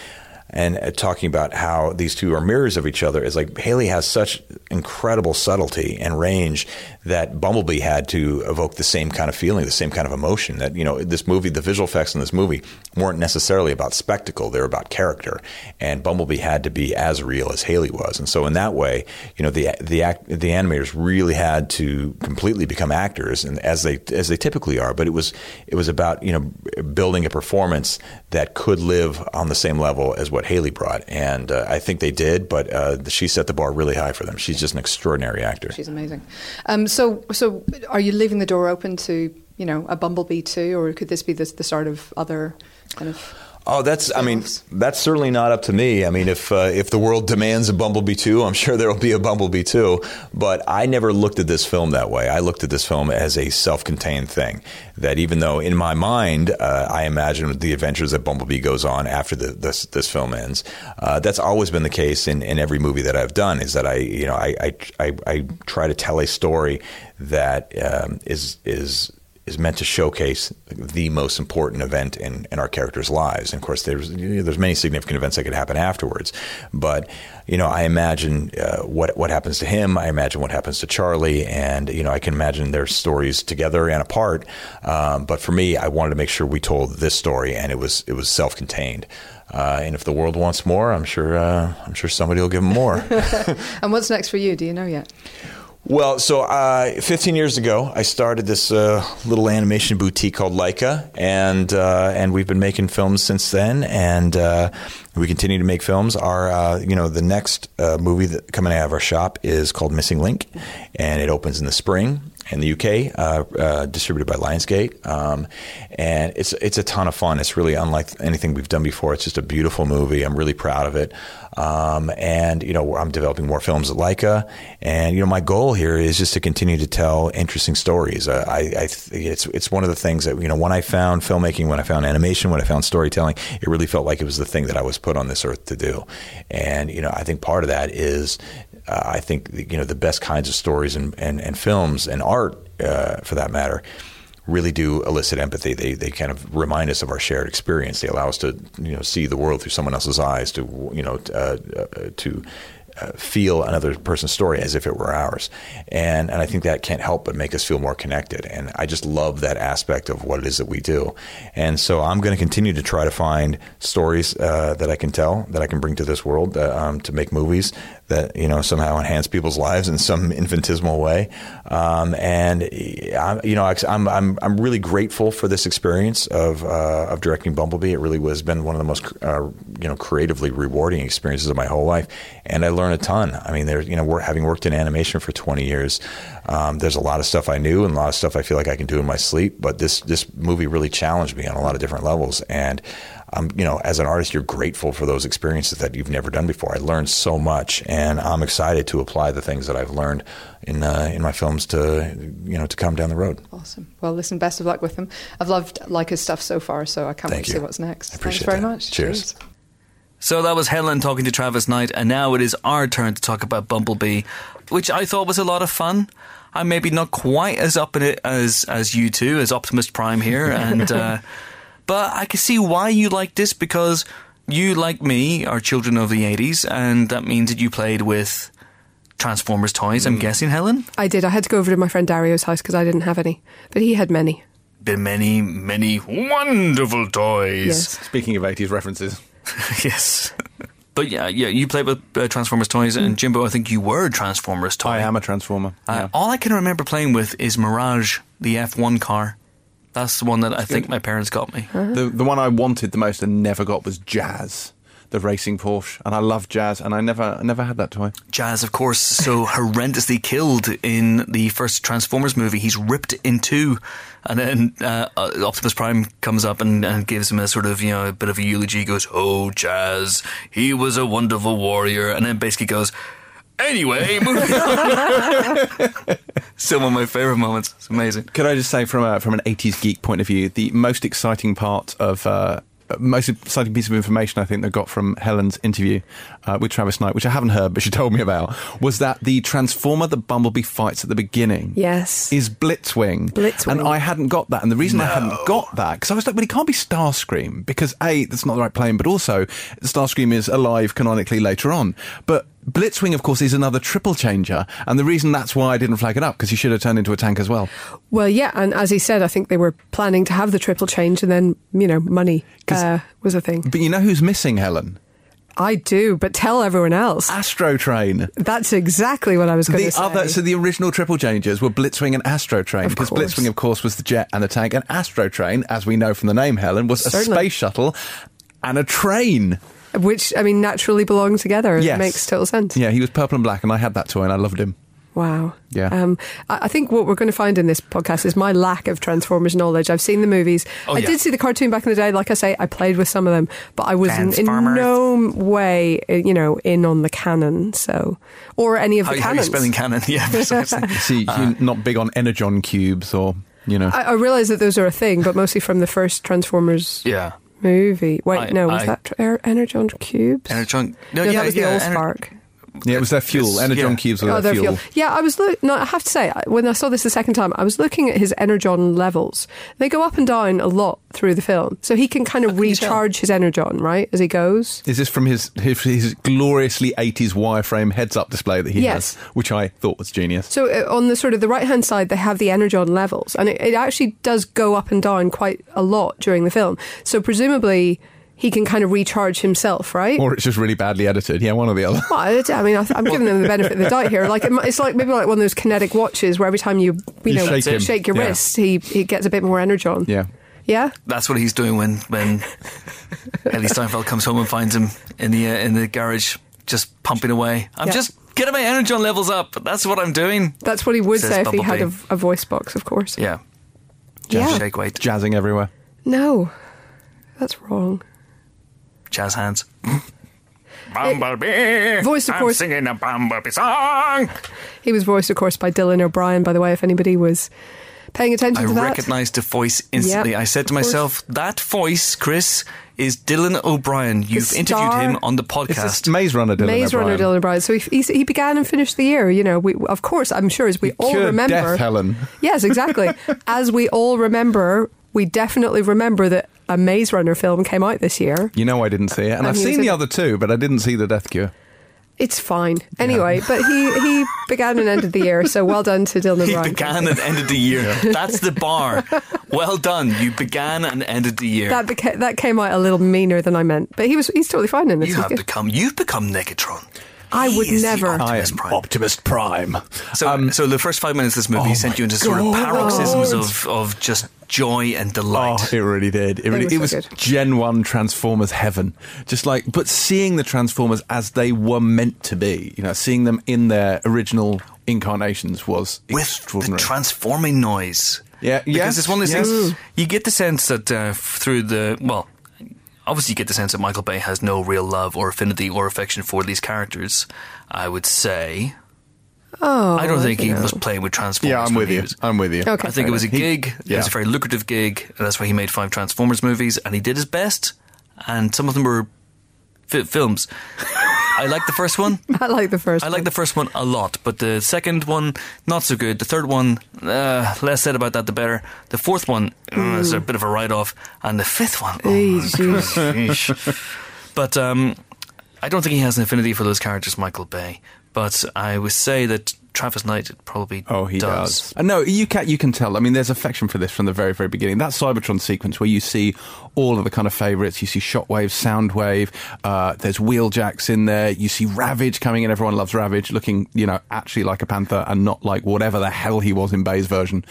and uh, talking about how these two are mirrors of each other is like Hailee has such incredible subtlety and range that Bumblebee had to evoke the same kind of feeling, the same kind of emotion. That you know, this movie, the visual effects in this movie weren't necessarily about spectacle; they're about character. And Bumblebee had to be as real as Hailee was. And so, in that way, you know, the the act, the animators really had to completely become actors, and as they as they typically are. But it was it was about you know building a performance that could live on the same level as what Hailee brought. And uh, I think they did, but uh, she set the bar really high for them. She's just an extraordinary actor.
She's amazing. Um, so, so are you leaving the door open to you know a Bumblebee too, or could this be the, the start of other kind of?
Oh, that's. I mean, that's certainly not up to me. I mean, if uh, if the world demands a Bumblebee two, I'm sure there will be a Bumblebee two. But I never looked at this film that way. I looked at this film as a self-contained thing. That even though in my mind uh, I imagine the adventures that Bumblebee goes on after the, this this film ends, uh, that's always been the case in, in every movie that I've done. Is that I you know I I, I, I try to tell a story that um, is is is meant to showcase the most important event in, in our characters' lives. And of course, there's you know, there's many significant events that could happen afterwards. But you know, I imagine uh, what what happens to him. I imagine what happens to Charlie, and you know, I can imagine their stories together and apart. Um, but for me, I wanted to make sure we told this story, and it was it was self contained. Uh, and if the world wants more, I'm sure uh, I'm sure somebody will give them more.
and what's next for you? Do you know yet?
Well, so uh, 15 years ago, I started this uh, little animation boutique called Laika, and uh, and we've been making films since then, and uh, we continue to make films. Our uh, you know the next uh, movie that coming out of our shop is called Missing Link, and it opens in the spring in the UK, distributed by Lionsgate, um, and it's it's a ton of fun. It's really unlike anything we've done before. It's just a beautiful movie. I'm really proud of it. Um, and you know, I'm developing more films at Laika, and you know, my goal here is just to continue to tell interesting stories. Uh, I, I it's it's one of the things that you know, when I found filmmaking, when I found animation, when I found storytelling, it really felt like it was the thing that I was put on this earth to do. And you know, I think part of that is uh, I think you know the best kinds of stories and, and, and films and art, uh, for that matter, really do elicit empathy. They they kind of remind us of our shared experience. They allow us to you know see the world through someone else's eyes. To you know uh, uh, to uh, feel another person's story as if it were ours. And, and I think that can't help but make us feel more connected. And I just love that aspect of what it is that we do. And so I'm going to continue to try to find stories uh, that I can tell, that I can bring to this world, uh, um, to make movies that you know somehow enhance people's lives in some infinitesimal way. Um, and I, you know, I'm I'm I'm really grateful for this experience of uh, of directing Bumblebee. It really has been one of the most uh, you know creatively rewarding experiences of my whole life, and I learned a ton. I mean, there's you know, we're, having worked in animation for 20 years, um, there's a lot of stuff I knew and a lot of stuff I feel like I can do in my sleep. But this this movie really challenged me on a lot of different levels, and um, you know, as an artist, you're grateful for those experiences that you've never done before. I learned so much, and I'm excited to apply the things that I've learned in uh, in my films to you know to come down the road.
Awesome. Well, listen, best of luck with them. I've loved Laika's stuff so far, so I can't
Thank
wait to
you.
see what's next.
I appreciate
Thanks very
that.
much.
Cheers.
So that was Helen talking to Travis Knight, and now it is our turn to talk about Bumblebee, which I thought was a lot of fun. I'm maybe not quite as up in it as as you two, as Optimus Prime here, and uh, but I can see why you like this because you, like me, are children of the '80s, and that means that you played with Transformers toys. I'm guessing, Helen.
I did. I had to go over to my friend Dario's house because I didn't have any, but he had many.
Been many, many wonderful toys.
Yes.
Speaking of 80s references,
yes. But yeah, yeah, you played with uh, Transformers toys, and Jimbo, I think you were a Transformers toy.
I am a Transformer.
Uh,
yeah.
All I can remember playing with is Mirage, the F1 car. That's the one that I think my parents got me.
The the one I wanted the most and never got was Jazz, the racing Porsche, and I love Jazz, and I never I never had that toy.
Jazz, of course, so horrendously killed in the first Transformers movie. He's ripped in two, and then uh, uh, Optimus Prime comes up and, and gives him a sort of you know a bit of a eulogy. Goes, "Oh, Jazz, he was a wonderful warrior," and then basically goes. Anyway. Still one of my favorite moments. It's amazing.
Could I just say, from a, from an '80s geek point of view, the most exciting part of uh, most exciting piece of information I think they got from Helen's interview uh, with Travis Knight, which I haven't heard, but she told me about, was that the Transformer the Bumblebee fights at the beginning,
Yes.
is Blitzwing.
Blitzwing.
and I hadn't got that, and the reason I hadn't got that because I was like, well, it can't be Starscream because a that's not the right plane, but also Starscream is alive canonically later on, but. Blitzwing, of course, is another triple changer, and the reason that's why I didn't flag it up because he should have turned into a tank as well.
Well, yeah, and as he said, I think they were planning to have the triple change, and then you know, money uh, was a thing.
But you know who's missing, Helen?
I do, but tell everyone else.
Astro Train.
That's exactly what I was going
The
to say.
other, so the original triple changers were Blitzwing and Astro Train, because. Blitzwing, of course, was the jet and the tank, and Astro Train, as we know from the name Helen, was a space shuttle and a train.
Which I mean, naturally belong together.
Yes.
It makes total sense.
Yeah, he was purple and black, and I had that toy, and I loved him.
Wow.
Yeah.
Um, I, I think what we're going to find in this podcast is my lack of Transformers knowledge. I've seen the movies.
Oh,
I
yeah.
did see the cartoon back in the day. Like I say, I played with some of them, but I was in, in no way, uh, you know, in on the canon. So, or any of
How,
the
how are you spelling canon? Yeah, precisely.
See, you're not big on Energon cubes or, you know.
I, I realize that those are a thing, but mostly from the first Transformers
yeah.
movie. Wait,
I-
no, was
I-
that tr- er, Energon cubes?
Energon. No,
no,
yeah,
that was
yeah,
the Old
Ener-
Spark.
Yeah, it was their fuel.
Yes,
Energon
yeah.
cubes were
Oh,
their
their
fuel.
fuel. Yeah, I was look. No, I have to say, when I saw this the second time, I was looking at his energon levels. They go up and down a lot through the film, so he can kind of
can
recharge his energon right as he goes.
Is this from his, his his gloriously 80s wireframe heads up display that he
Yes.
has, which I thought was genius?
So uh, on the sort of the right hand side, they have the energon levels, and it, it actually does go up and down quite a lot during the film. So presumably. He can kind of recharge himself, right?
Or it's just really badly edited. Yeah, one or the other.
Well, I I mean, I- I'm giving them the benefit of the doubt here. Like it's like maybe like one of those kinetic watches where every time you you,
You
know
shake him.
shake your
Yeah.
wrist, he he gets a bit more energon.
Yeah.
Yeah.
That's what he's doing when when Hailee Steinfeld comes home and finds him in the uh, in the garage, just pumping away. I'm
Yeah.
just getting my energon levels up. That's what I'm doing.
That's what he would
Says
say if he had a, a voice box, of course.
Yeah,
Yeah.
shake weight,
Jazzing everywhere.
No, that's wrong.
Jazz hands. Bumblebee,
Voiced, of
I'm
course-
singing a Bumblebee song.
He was voiced, of course, by Dylan O'Brien, by the way, if anybody was paying attention
I
to that.
recognised the voice instantly.
Yep,
I said to
of course.
myself, "That voice, Chris, is Dylan O'Brien. You've interviewed him on the podcast."
this Maze Runner Dylan
Maze Runner
O'Brien.
Dylan O'Brien. So he, he began and finished the year. You know, we of course, I'm sure, as we all remember.
death, Helen.
Yes, exactly. as we all remember, we definitely remember that a Maze Runner film came out this year.
You know I didn't see it. And
And
I've seen the
in-
other two, but I didn't see the Death Cure.
It's fine. Anyway, but he, he began and ended the year, so well done to Dylan
He
O'Brien.
began and ended the year. That's the bar. Well done. You began and ended the year.
That beca- that came out a little meaner than I meant, but he was he's totally fine in this.
You have
good.
become. You've become Negatron.
I would
He is the
never.
Optimus
I am
Prime.
Optimus Prime.
So, um, so the first five minutes of this movie
oh
sent you into
my
sort of paroxysms of, of just joy and delight.
Oh, it really did. It, really,
was
it
so
was. Gen 1 Transformers heaven. Just like, but seeing the Transformers as they were meant to be, you know, seeing them in their original incarnations was
with the transforming noise.
Yeah,
because
yes,
it's one of those
yes.
things. You get the sense that uh, through the well, obviously you get the sense that Michael Bay has no real love or affinity or affection for these characters. I would say.
Oh,
I don't think he
know.
was playing with Transformers.
yeah, I'm with you.
was-
I'm with you.
Okay.
I think it was a
He-
gig. It was a very lucrative gig. And that's why he made five Transformers movies, and he did his best. And some of them were fi- films. I like the first one.
I like the first.
I like the first one a lot, but the second one not so good. The third one, uh, less said about that, the better. The fourth one uh, is a bit of a write-off, and the fifth one, oh,
Hey,
but um, I don't think he has an affinity for those characters, Michael Bay. But I would say that Travis Knight probably
Oh, he
does.
does. Uh, no, you can you can tell. I mean, there's affection for this from the very very beginning. That Cybertron sequence where you see all of the kind of favourites. You see Shockwave, Soundwave. Uh, there's Wheeljacks in there. You see Ravage coming in. Everyone loves Ravage, looking you know actually like a panther and not like whatever the hell he was in Bay's version.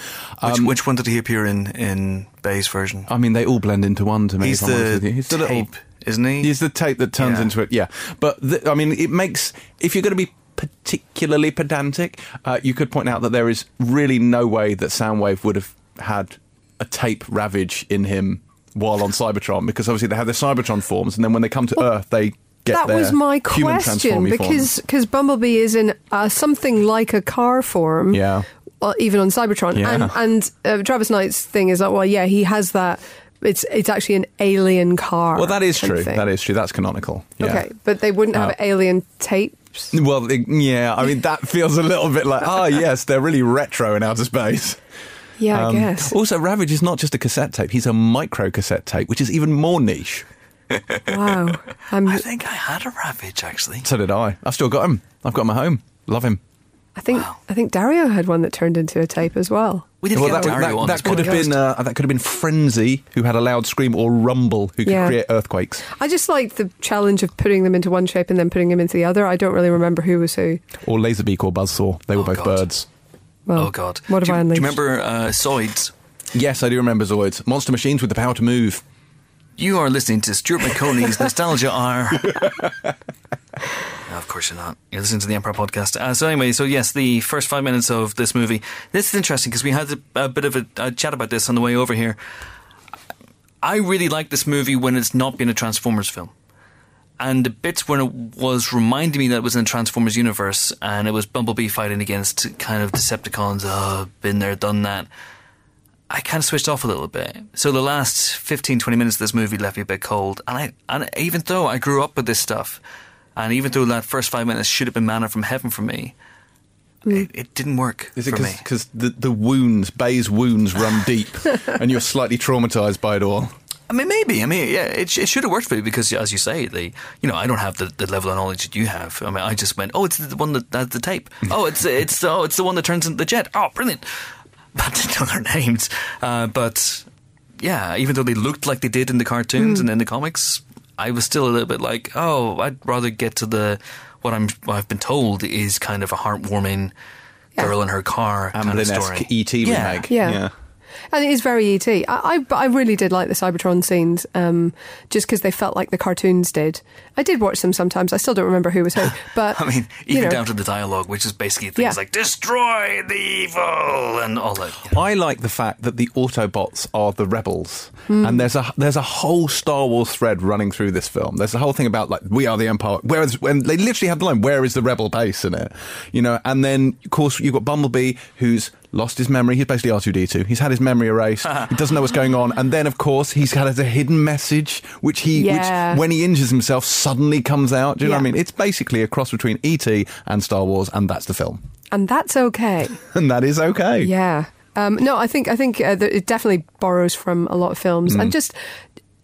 Which,
Um,
which one did he appear in in Bay's version?
I mean, they all blend into one to me.
He's
if I'm
the,
with you. He's the little-
tape, isn't he?
He's the tape that turns
Yeah.
into it, yeah. But the, I mean, it makes if you're going to be particularly pedantic, uh, you could point out that there is really no way that Soundwave would have had a tape ravage in him while on Cybertron because obviously they have their Cybertron forms, and then when they come to Earth, they get
that
their
was my
human
question because because Bumblebee is in uh, something like a car form.
Yeah.
uh, even on Cybertron,
Yeah.
and and uh, Travis Knight's thing is like, well, yeah, he has that. It's it's actually an alien car.
Well, that is true.
thing.
That is true. That's canonical. Yeah.
Okay, but they wouldn't have
Uh,
alien tapes.
Well, it- yeah. I mean, that feels a little bit like, oh yes, they're really retro in outer space.
Yeah,
Um,
I guess.
Also, Ravage is not just a cassette tape; he's a micro cassette tape, which is even more niche.
Wow. I'm,
I think I had a Ravage actually.
So did I. I've still got him. I've got him at home. Love him.
I think I think Dario had one that turned into a tape as well.
We did
Well,
get
that,
Dario
that-
on
that
this
could have been uh, that could have been Frenzy, who had a loud scream, or Rumble, who could
Yeah.
create earthquakes,
I just like the challenge of putting them into one shape and then putting them into the other. I don't really remember who was who.
or Laserbeak, or Buzzsaw. They were
Oh,
both
God.
birds.
Well,
Oh God!
What have
do,
I
you- do you remember uh, Zoids?
Yes, I do remember Zoids. Monster machines with the power to move.
You are listening to Stuart Maconie's Nostalgia Hour. No, of course you're not. You're listening to the Empire podcast. Uh, so anyway, so yes, the first five minutes of this movie. This is interesting because we had a, a bit of a, a chat about this on the way over here. I really like this movie when it's not been a Transformers film. And the bits when it was reminding me that it was in the Transformers universe and it was Bumblebee fighting against kind of Decepticons, oh, been there, done that. I kind of switched off a little bit. So the last 15, 20 minutes of this movie left me a bit cold. And I, and even though I grew up with this stuff, and even though that first five minutes should have been manna from heaven for me, mm. it, it didn't work
Is it
for me.
because the, the wounds, Bay's wounds run deep, and you're slightly traumatized by it all?
I mean, maybe. I mean, yeah, it, it should have worked for you because, as you say, the you know, I don't have the, the level of knowledge that you have. I mean, I just went, oh, it's the one that has the tape. Mm. Oh, it's it's oh, it's the one that turns into the jet. Oh, brilliant! But I didn't know their names. Uh, but yeah, even though they looked like they did in the cartoons mm. and in the comics, I was still a little bit like, oh, I'd rather get to the what I'm what I've been told is kind of a heartwarming girl in her car kind of story.
Amblin-esque ET
Yeah.
remake.
Yeah. And it is very ET. I, I, but I really did like the Cybertron scenes, um, just because they felt like the cartoons did. I did watch them sometimes. I still don't remember who was who, but
I mean,
you
even
know,
down to the dialogue, which is basically things
Yeah.
like "destroy the evil" and all that. you know.
I like the fact that the Autobots are the rebels,
Hmm.
and there's a there's a whole Star Wars thread running through this film. There's a whole thing about like we are the Empire. Where is when they literally have the line, "Where is the rebel base?" in it, you know. And then of course you've got Bumblebee who's lost his memory. He's basically R two D two. He's had his memory erased. he doesn't know what's going on. And then of course he's got a hidden message, which he
Yeah.
which when he injures himself suddenly comes out. Do you know what I mean? It's basically a cross between ET and Star Wars, and that's the film,
and that's okay.
and that is okay.
Yeah. Um, no, I think I think uh, that it definitely borrows from a lot of films,
Mm.
and just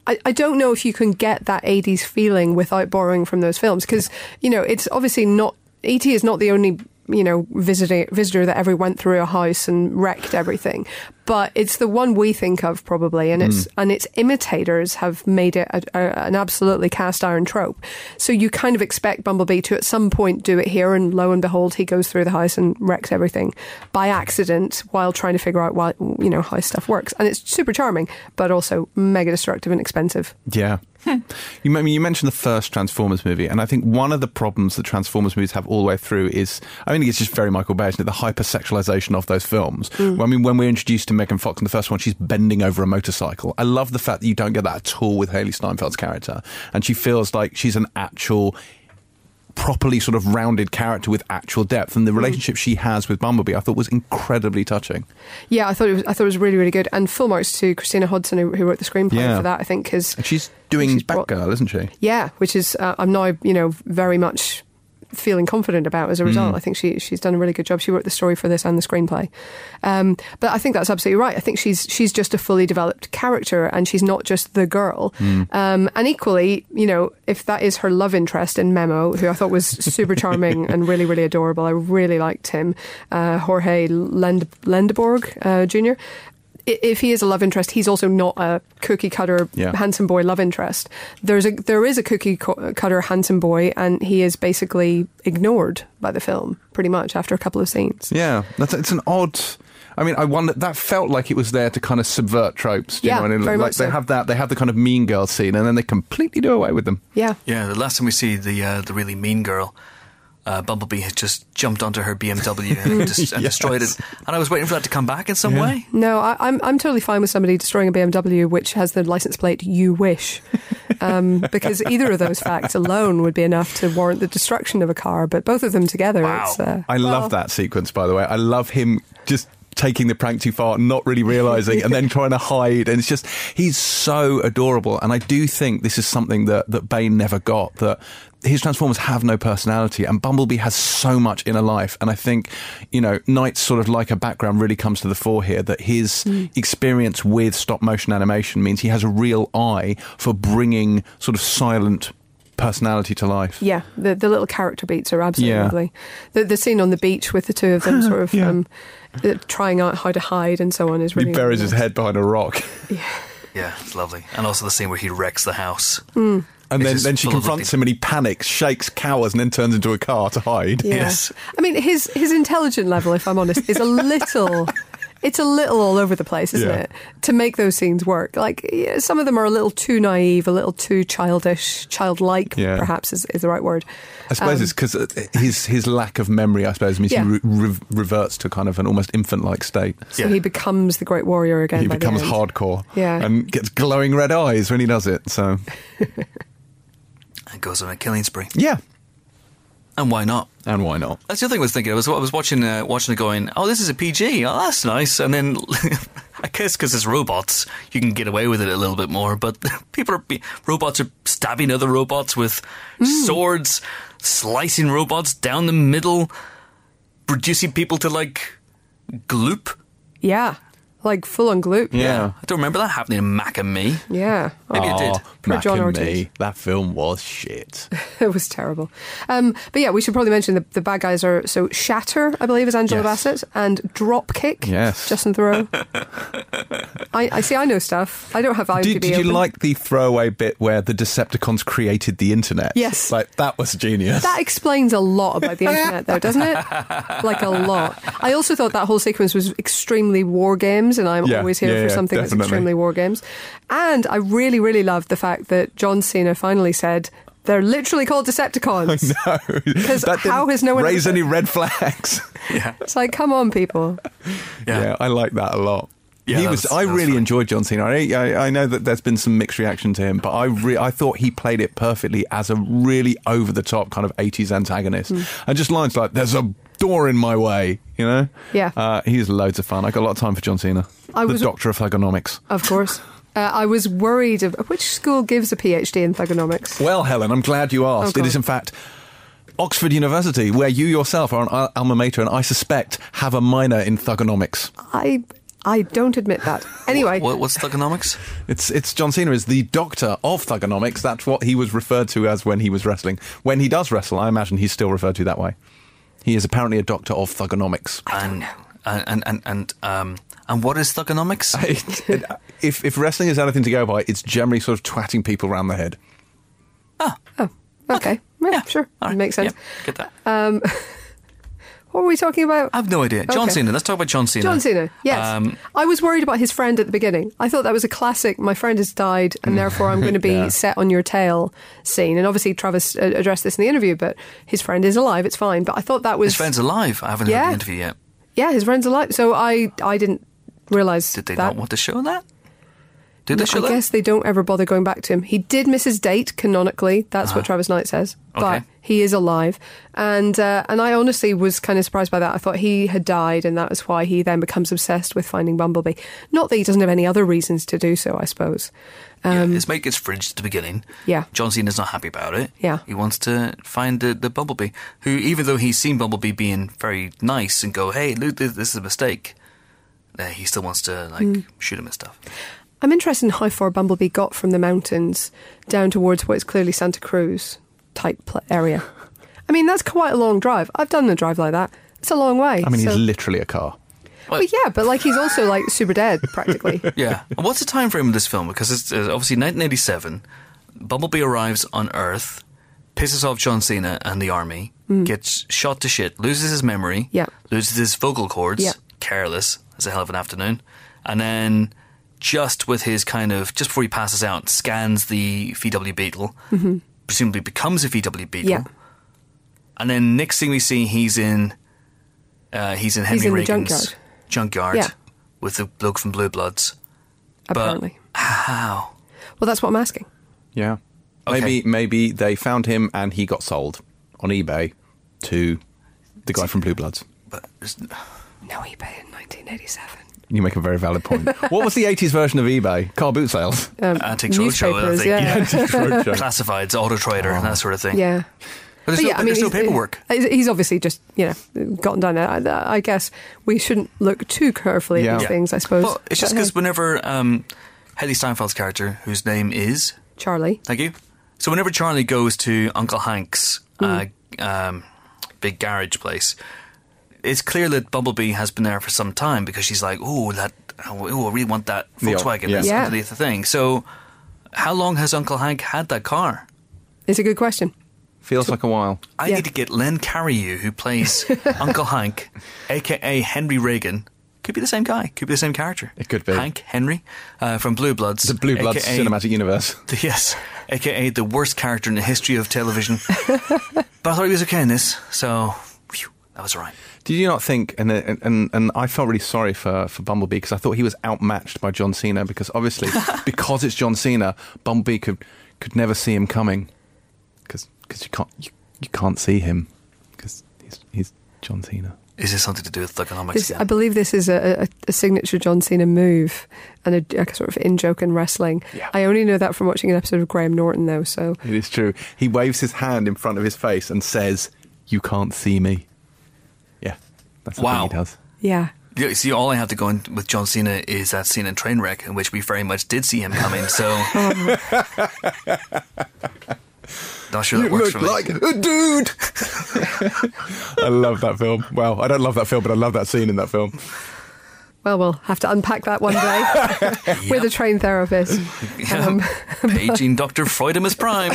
I, I don't know if you can get that '80s feeling without borrowing from those films because you know it's obviously not ET is not the only you know visitor visitor that ever went through a house and wrecked everything, but it's the one we think of probably, and it's mm. and its imitators have made it a, a, an absolutely cast iron trope. So you kind of expect Bumblebee to at some point do it here, and lo and behold, he goes through the house and wrecks everything by accident while trying to figure out why you know how stuff works. And it's super charming, but also mega destructive and expensive.
Yeah. You, I mean, you mentioned the first Transformers movie, and I think one of the problems that Transformers movies have all the way through is, I mean, it's just very Michael Bay, isn't it? The hypersexualization of those films. Mm. Well, I mean, when we're introduced to Megan Fox in the first one, she's bending over a motorcycle. I love the fact that you don't get that at all with Hailee Steinfeld's character, and she feels like she's an actual properly sort of rounded character with actual depth and the relationship she has with Bumblebee I thought was incredibly touching.
Yeah, I thought it was. I thought it was really, really good. And full marks to Christina Hodson, who, who wrote the screenplay
Yeah.
for that. I think because
she's doing
She's brought-
Batgirl, isn't she?
Yeah, which is uh, I'm now you know very much feeling confident about as a result. I think she she's done a really good job. She wrote the story for this and the screenplay. Um, but I think that's absolutely right. I think she's she's just a fully developed character, and she's not just the girl. Um, and equally, you know, if that is her love interest in Memo, who I thought was super charming and really really adorable, I really liked him, uh, Jorge Lend- Lendeborg uh, Jr if he is a love interest, he's also not a cookie cutter
Yeah.
handsome boy love interest. There's a there is a cookie cutter handsome boy, and he is basically ignored by the film pretty much after a couple of scenes.
Yeah, that's it's an odd. I mean, I wonder that felt like it was there to kind of subvert tropes. do You
Yeah,
know what I mean?
very
like
much
they
so.
have that. They have the kind of mean girl scene, and then they completely do away with them.
Yeah,
Yeah, the last time we see the uh, the really mean girl, uh, Bumblebee had just jumped onto her BMW and, dis- and destroyed it, and I was waiting for that to come back in some way.
no, I, I'm I'm totally fine with somebody destroying a BMW which has the license plate "You wish," um, because either of those facts alone would be enough to warrant the destruction of a car. But both of them together,
Wow.
it's, uh,
I love that sequence, by the way. I love him just taking the prank too far, not really realizing, and then trying to hide. And it's just he's so adorable. And I do think this is something that that Bay never got. That his Transformers have no personality, and Bumblebee has so much inner life. And I think, you know, Knight's sort of like a background really comes to the fore here. That his experience with stop motion animation means he has a real eye for bringing sort of silent personality to life.
Yeah, the the little character beats are absolutely
Yeah.
lovely. The the scene on the beach with the two of them sort of
Yeah.
um, uh, trying out how to hide and so on is really
He buries
really
his head behind a rock.
Yeah, it's lovely, and also the scene where he wrecks the house.
And
It's
then, then she confronts him and he panics, shakes, cowers, and then turns into a car to hide.
Yeah.
Yes.
I mean his his intelligent level, if I'm honest, is a little. It's a little all over the place, isn't
Yeah.
it? To make those scenes work, like yeah, some of them are a little too naive, a little too childish, childlike,
Yeah.
perhaps is, is the right word.
I suppose
Um,
it's because his his lack of memory, I suppose, means
Yeah.
he re- re- reverts to kind of an almost infant-like state.
So
Yeah.
he becomes the great warrior again.
he
by the
becomes
end.
hardcore,
Yeah.
and gets glowing red eyes when he does it. So
and goes on a killing spree.
yeah,
And why not?
and why not?
That's the other thing I was thinking. I was I was watching uh, watching it, going, "Oh, this is a PG. Oh, that's nice." And then I guess because it's robots, you can get away with it a little bit more. But people are robots are stabbing other robots with swords, slicing robots down the middle, reducing people to like gloop.
Yeah, like full on glue.
Yeah.
I don't remember that happening in Mac and Me.
yeah.
Maybe it did.
Aw,
Poor
Mac
John
and
Ortiz.
me. That film was shit.
it was terrible. Um, but yeah, we should probably mention the, the bad guys are so Shatter, I believe, is Angela
Yes.
Bassett, and Dropkick,
Yes.
Justin Theroux. I, I see. I know stuff. I don't have IMDb.
Did, did you
open.
like the throwaway bit where the Decepticons created the internet?
Yes.
like that was genius.
That explains a lot about the internet, though, doesn't it? Like a lot. I also thought that whole sequence was extremely war games, and I'm
Yeah,
always here
yeah,
for
yeah,
something that's extremely war games. And I really, really loved the fact that John Cena finally said they're literally called Decepticons.
no,
'Cause
that
how has no one
raise any red flags?
Yeah,
It's like, come on, people.
yeah.
Yeah, I like that a lot.
Yeah,
he was.
was-
I
that was
really
funny.
enjoyed John Cena. I, I, I know that there's been some mixed reaction to him, but I re- I thought he played it perfectly as a really over the top kind of 80s antagonist,
Hmm.
and just lines like "There's a door in my way," you know.
Yeah.
uh, he's loads of fun. I got a lot of time for John Cena,
I
the
was-
Doctor of Thuganomics.
Of course. Uh, I was worried of which school gives a PhD in thuganomics.
Well, Helen, I'm glad you asked.
Oh,
it
God.
is in fact. Oxford University, where you yourself are an al- alma mater, and I suspect have a minor in thuganomics.
I I don't admit that. Anyway,
What, what's thuganomics?
It's it's John Cena is the doctor of thuganomics. That's what he was referred to as when he was wrestling. When he does wrestle, I imagine he's still referred to that way. He is apparently a doctor of thuganomics.
and, and and and um and what is thuganomics?
It- it- if if wrestling is anything to go by, it's generally sort of twatting people around the head.
Oh, okay, yeah, sure,
All right,
makes sense.
yeah, get that.
What were we talking about?
I have no idea. John
Okay.
Cena. Let's talk about John Cena.
John Cena, yes.
Um,
I was worried about his friend at the beginning. I thought that was a classic, my friend has died, and therefore I'm going to be
Yeah.
set on your tail scene. And obviously, Travis uh, addressed this in the interview, but his friend is alive, it's fine. But I thought that was.
his friend's alive. I haven't heard the interview yet.
Yeah, his friend's alive. So I, I didn't realise
Did they
that.
not want to show that?
Did they
I
that?
guess they don't ever bother going back to him. He did miss his date canonically. That's what Travis Knight says. But.
Okay.
he is alive, and uh, and I honestly was kind of surprised by that. I thought he had died, and that was why he then becomes obsessed with finding Bumblebee. Not that he doesn't have any other reasons to do so. I suppose.
yeah, his mate gets fridged at the beginning.
Um, Yeah.
John Cena's not happy about it.
Yeah.
He wants to find the, the Bumblebee, who, even though he's seen Bumblebee being very nice and go, hey, Luke, this, this is a mistake, uh, he still wants to, like,
Hmm.
shoot him and stuff.
I'm interested in how far Bumblebee got from the mountains down towards what is clearly Santa Cruz type pl- area. I mean, that's quite a long drive. I've done a drive like that. It's a long way.
I mean,
so-
he's literally a car.
well, yeah, but like he's also like super dead practically.
Yeah. And what's the time frame of this film? Because it's uh, obviously 1987. Bumblebee arrives on Earth, pisses off John Cena and the army, gets shot to shit, loses his memory,
Mm. Yeah.
loses his vocal cords,
Yeah.
careless, has a hell of an afternoon, and then just with his kind of just before he passes out, scans the VW Beetle, presumably becomes a VW Beetle,
Mm-hmm. Yeah.
and then next thing we see, he's in uh, he's in Henry
He's in the
Reagan's
junkyard.
junkyard
Yeah.
with the bloke from Blue Bloods.
apparently.
How?
Well, that's what I'm asking.
Yeah.
Okay.
Maybe maybe they found him and he got sold on eBay to the guy from Blue Bloods.
But
No eBay in 1987.
You make a very valid point. what was the 80s version of eBay? Car boot sales.
Um,
Antiques Roadshow, I think.
yeah.
Roadshow.
classifieds, Auto Trader, and that sort of thing.
Yeah.
But there's,
But
no,
yeah, I mean,
no paperwork.
He's he's obviously just, you know, gotten down there. I, I guess we shouldn't look too carefully
Yeah.
at these
Yeah.
things, I suppose.
Well, it's just
uh,
because whenever um, Hailee Steinfeld's character, whose name is,
Charlie.
thank you. So whenever Charlie goes to Uncle Hank's uh,
Hmm.
um, big garage place, it's clear that Bumblebee has been there for some time because she's like, "Oh, that, oh, I really want that Volkswagen
Yeah.
that's
Yeah.
underneath the thing." So, how long has Uncle Hank had that car?
It's a good question.
Feels like a while.
I
Yeah.
need to get Len Cariou, who plays Uncle Hank, aka Henry Reagan. Could be the same guy. Could be the same character.
It could be.
Hank Henry uh, from Blue Bloods.
The Blue Bloods
aka
cinematic universe.
the- yes, aka the worst character in the history of television. but I thought he was okay in this, so phew, that was all right.
Did you not think? And and and, and I felt really sorry for for Bumblebee because I thought he was outmatched by John Cena because obviously because it's John Cena, Bumblebee could could never see him coming because because you can't you, you can't see him because he's he's John Cena.
Is this something to do with the economics?
This,
again?
I believe this is a, a, a signature John Cena move and a, a sort of in joke in wrestling.
Yeah.
I only know that from watching an episode of Graham Norton, though. So
It is true. He waves his hand in front of his face and says, "You can't see me." Yeah, that's the
Wow.
thing he does.
yeah,
Yeah, see, all I have to go in with John Cena is that scene in Trainwreck, in which we very much did see him coming. So, not sure that works for me.
a dude. I love that film. Well, I don't love that film, but I love that scene in that film.
well, we'll have to unpack that one day with a trained therapist. Um,
Paging Dr. Freudimus Prime.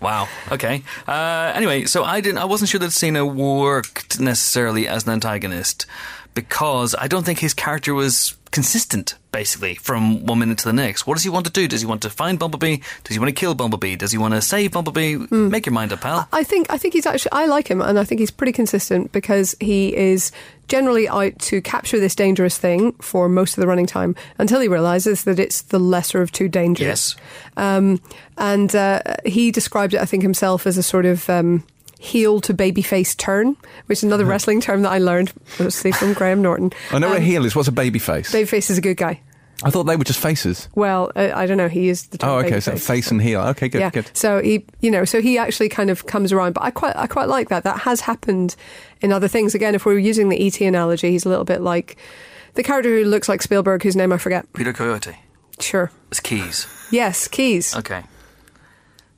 Wow. Okay. Uh, anyway, so I didn't. I wasn't sure that Cena worked necessarily as an antagonist because I don't think his character was consistent. Basically, from one minute to the next, what does he want to do? Does he want to find Bumblebee? Does he want to kill Bumblebee? Does he want to save Bumblebee?
Hmm.
Make your mind up, pal.
I think I think he's actually I like him and I think he's pretty consistent because he is generally out to capture this dangerous thing for most of the running time until he realizes that it's the lesser of two dangers.
Yes.
Um, and uh, he described it, I think, himself as a sort of um, heel to babyface turn, which is another wrestling term that I learned mostly from Graham Norton.
I know what a
Um,
heel is. What's a baby face?
Babyface is a good guy.
I thought they were just faces.
Well, uh, I don't know. He is the term
Oh, okay. So
babyface.
face and heel. Okay, good,
yeah.
good.
So he, you know, so he actually kind of comes around. But I quite, I quite like that. That has happened in other things. Again, if we're using the ET analogy, he's a little bit like the character who looks like Spielberg, whose name I forget.
Peter Coyote.
Sure.
It's Keys.
Yes, Keys.
Okay.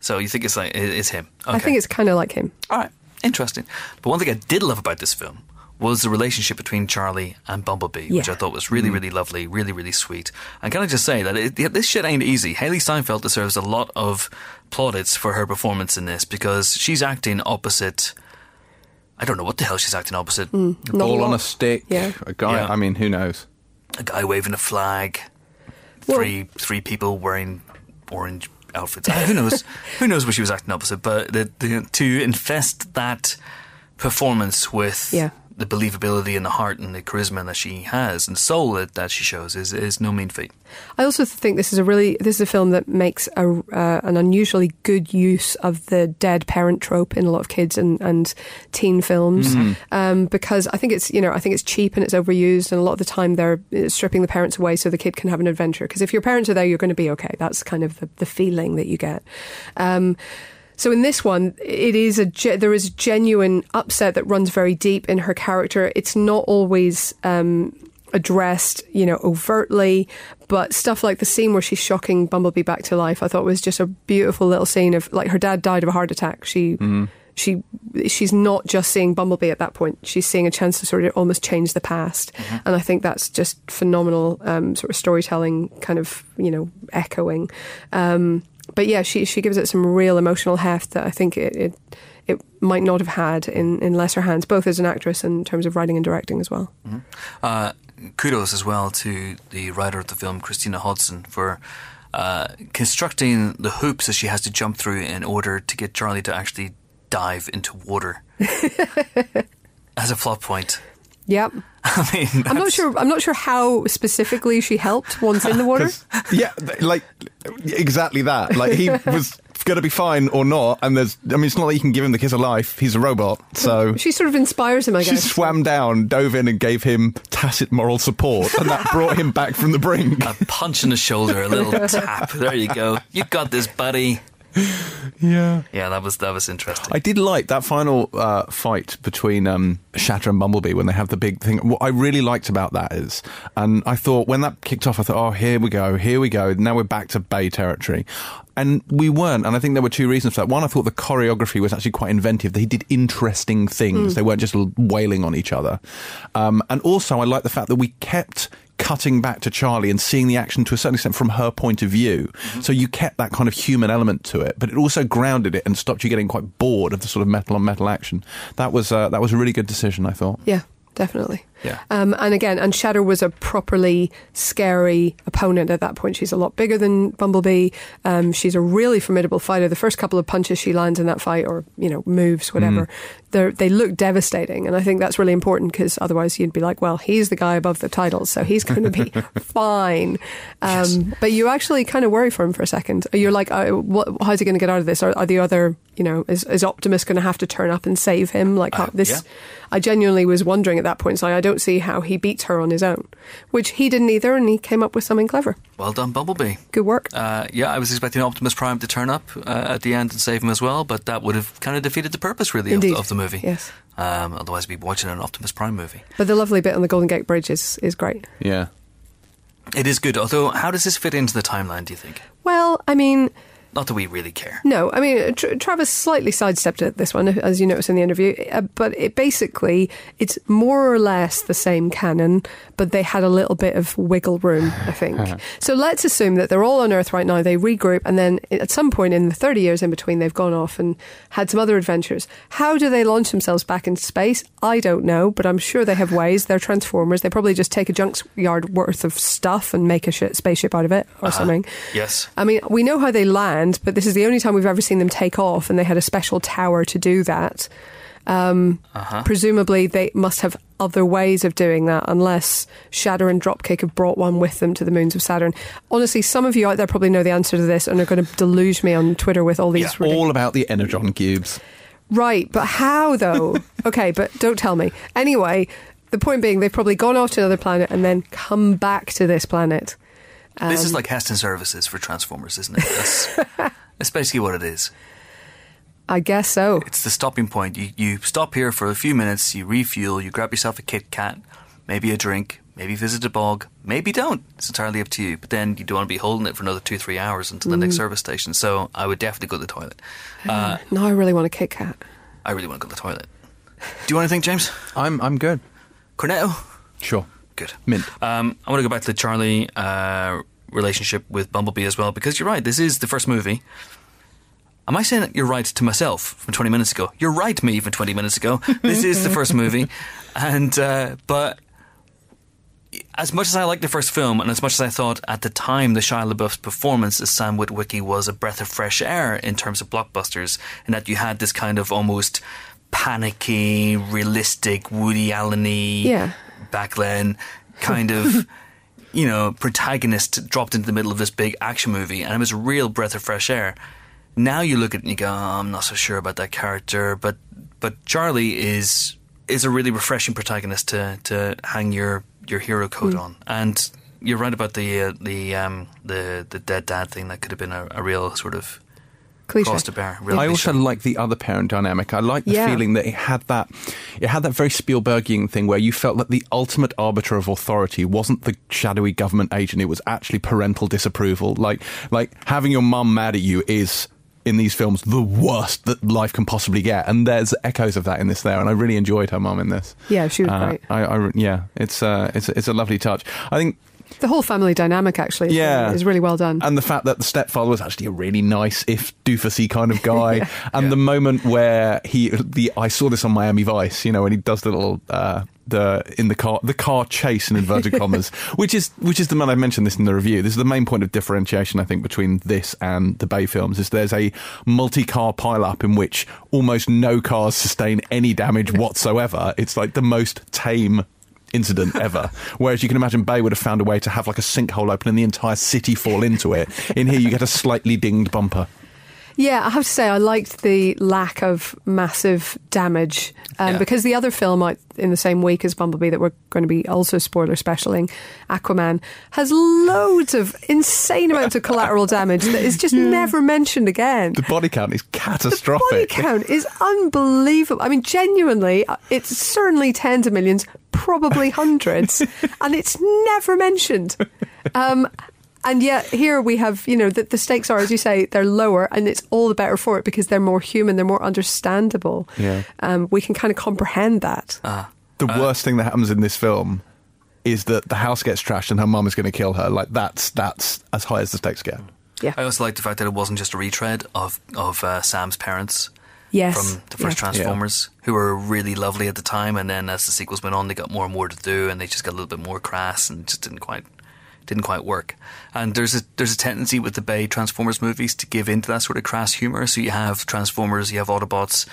So you think it's like it's him? Okay.
I think it's kind of like him.
All right, interesting. But one thing I did love about this film was the relationship between Charlie and Bumblebee, which I thought was really, mm. really lovely, really, really sweet. And can I just say that it, this shit ain't easy. Hailee Steinfeld deserves a lot of plaudits for her performance in this because she's acting opposite. I don't know what the hell she's acting opposite.
Mm, a
Not
ball on a stick.
Yeah.
A guy.
Yeah.
I mean, who knows?
A guy waving a flag.
Well-
Three three people wearing orange outfits. Who knows? who knows what she was acting opposite? But the, the, to infest that performance with
Yeah.
The believability and the heart and the charisma that she has and soul that, that she shows is, is no mean feat.
I also think this is a really this is a film that makes a, uh, an unusually good use of the dead parent trope in a lot of kids and, and teen films
Mm-hmm.
um, because I think it's you know I think it's cheap and it's overused and a lot of the time they're uh, stripping the parents away so the kid can have an adventure because if your parents are there you're going to be okay that's kind of the, the feeling that you get. Um, so in this one, it is a ge- there is genuine upset that runs very deep in her character. It's not always um, addressed, you know, overtly, but stuff like the scene where she's shocking Bumblebee back to life, I thought was just a beautiful little scene of like her dad died of a heart attack. She. She she's not just seeing Bumblebee at that point. She's seeing a chance to sort of almost change the past, and I think that's just phenomenal um, sort of storytelling, kind of you know echoing. Um, but yeah, she she gives it some real emotional heft that I think it it, it might not have had in, in lesser hands, both as an actress and in terms of writing and directing as well.
Uh, kudos as well to the writer of the film, Christina Hodson, for uh, constructing the hoops that she has to jump through in order to get Charlie to actually dive into water as a plot point.
Yep.
I mean,
I'm not sure. I'm not sure how specifically she helped once in the water.
'Cause- yeah, like exactly that. Like he was going to be fine or not, and there's. I mean, it's not like you can give him the kiss of life. He's a robot, so.
She sort of inspires him, I guess
She
guess.
swam down, dove in, and gave him tacit moral support, and that brought him back from the brink.
A punch in the shoulder, a little tap. There you go. You got this, buddy.
Yeah.
Yeah, that was that was interesting.
I did like that final uh, fight between um, Shatter and Bumblebee when they have the big thing. What I really liked about that is, and I thought when that kicked off, I thought, oh, here we go, here we go. Now we're back to Bay territory. And we weren't. And I think there were two reasons for that. One, I thought the choreography was actually quite inventive. They did interesting things. They weren't just wailing on each other. Um, and also, I like the fact that we kept cutting back to Charlie and seeing the action to a certain extent from her point of view. So you kept that kind of human element to it, but it also grounded it and stopped you getting quite bored of the sort of metal on metal action. That was uh, that was a really good decision, I thought.
Yeah, definitely.
Yeah.
Um, and again, and Shatter was a properly scary opponent at that point. She's a lot bigger than Bumblebee. Um, she's a really formidable fighter. The first couple of punches she lands in that fight, or you know, moves, whatever, they're they look devastating. And I think that's really important because otherwise you'd be like, well, he's the guy above the title, so he's going to be fine. Um, But you actually kind of worry for him for a second. You're like, oh, what, how's he going to get out of this? Are, are the other, you know, is, is Optimus going to have to turn up and save him? Like how,
Uh,
this.
yeah.
I genuinely was wondering at that point, so I don't see how he beats her on his own, which he didn't either, and he came up with something clever.
well done, Bumblebee.
Good work.
Uh, yeah, I was expecting Optimus Prime to turn up uh, at the end and save him as well, but that would have kind of defeated the purpose, really, of,
Indeed.
of the movie.
Yes.
Um, otherwise, we'd be watching an Optimus Prime movie.
But the lovely bit on the Golden Gate Bridge is, is great.
Yeah.
It is good, although, how does this fit into the timeline, do you think?
Well, I mean,
Not that we really care.
No, I mean Tra- Travis slightly sidestepped it this one, as you notice in the interview. Uh, but it basically it's more or less the same canon, but they had a little bit of wiggle room, I think. so let's assume that they're all on Earth right now. They regroup, and then at some point in the thirty years in between, they've gone off and had some other adventures. How do they launch themselves back into space? I don't know, but I'm sure they have ways. They're transformers. They probably just take a junkyard worth of stuff and make a shit spaceship out of it or something.
Yes.
I mean, we know how they land, but this is the only time we've ever seen them take off, and they had a special tower to do that. Um, Presumably, they must have other ways of doing that, unless Shatter and Dropkick have brought one with them to the moons of Saturn. Honestly, some of you out there probably know the answer to this and are going to deluge me on Twitter with all these.
Yeah,
ridic-
All about the energon cubes.
Right, but how though? okay, but don't tell me. Anyway, the point being, they've probably gone off to another planet and then come back to this planet.
This
Um,
is like Heston Services for Transformers, isn't it? That's, that's basically what it is.
I guess so.
It's the stopping point. You, you stop here for a few minutes, you refuel, you grab yourself a Kit Kat, maybe a drink, maybe visit a bog, maybe don't. It's entirely up to you. But then you don't want to be holding it for another two, three hours until the next service station. So I would definitely go to the toilet. Uh,
Now I really want a Kit Kat.
I really want to go to the toilet. Do you want anything, James?
I'm I'm good.
Cornetto?
Sure.
Good.
Mint.
Um, I want to go back to the Charlie uh, relationship with Bumblebee as well, because you're right. This is the first movie. Am I saying that you're right to myself from 20 minutes ago? You're right, me, from 20 minutes ago. This is the first movie, and uh, but as much as I liked the first film, and as much as I thought at the time the Shia LaBeouf's performance as Sam Witwicky was a breath of fresh air in terms of blockbusters, and that you had this kind of almost panicky, realistic, Woody Allen-y,
Yeah.
back then kind of you know protagonist dropped into the middle of this big action movie, and it was a real breath of fresh air. Now you look at it and you go, oh, I'm not so sure about that character, but but Charlie is is a really refreshing protagonist to to hang your your hero coat on, and you're right about the uh, the um, the the dead dad thing. That could have been a, a real sort of
Cliche.
cross to bear. Real
I
cliche.
also like the other parent dynamic. I like the
Yeah.
feeling that it had that it had that very Spielbergian thing where you felt that the ultimate arbiter of authority wasn't the shadowy government agent; it was actually parental disapproval. Like like having your mum mad at you is in these films the worst that life can possibly get, and there's echoes of that in this there. And I really enjoyed her mum in this.
Yeah, she was
Uh,
great.
I, I yeah, it's uh, it's it's a lovely touch. I think
The whole family dynamic actually is,
Yeah.
really, is really well done.
and the fact that the stepfather was actually a really nice, if doofusy kind of guy, and the moment where he, the I saw this on Miami Vice, you know, when he does the little uh, the in the car the car chase in inverted commas, which is which is the man I mentioned this in the review. This is the main point of differentiation I think between this and the Bay films is there's a multi-car pile-up in which almost no cars sustain any damage whatsoever. It's like the most tame incident ever. Whereas you can imagine Bay would have found a way to have like a sinkhole open and the entire city fall into it. In here, you get a slightly dinged bumper.
Yeah, I have to say I liked the lack of massive damage um,
Yeah.
because the other film out in the same week as Bumblebee that we're going to be also spoiler specialing, Aquaman, has loads of insane amounts of collateral damage that is just never mentioned again.
The body count is catastrophic.
The Body count is unbelievable. I mean, genuinely, uh, it's certainly tens of millions, probably hundreds, and it's never mentioned. Um, and yet here we have, you know, the, the stakes are, as you say, they're lower, and it's all the better for it because they're more human, they're more understandable.
Yeah.
Um, we can kind of comprehend that.
The worst thing that happens in this film is that the house gets trashed and her mum is going to kill her. Like that's that's as high as the stakes get.
yeah.
I also like the fact that it wasn't just a retread of of uh, Sam's parents
yes.
from the first
yeah.
Transformers, who were really lovely at the time, and then as the sequels went on, they got more and more to do, and they just got a little bit more crass, and just didn't quite didn't quite work. And there's a there's a tendency with the Bay Transformers movies to give into that sort of crass humor. So you have Transformers, you have Autobots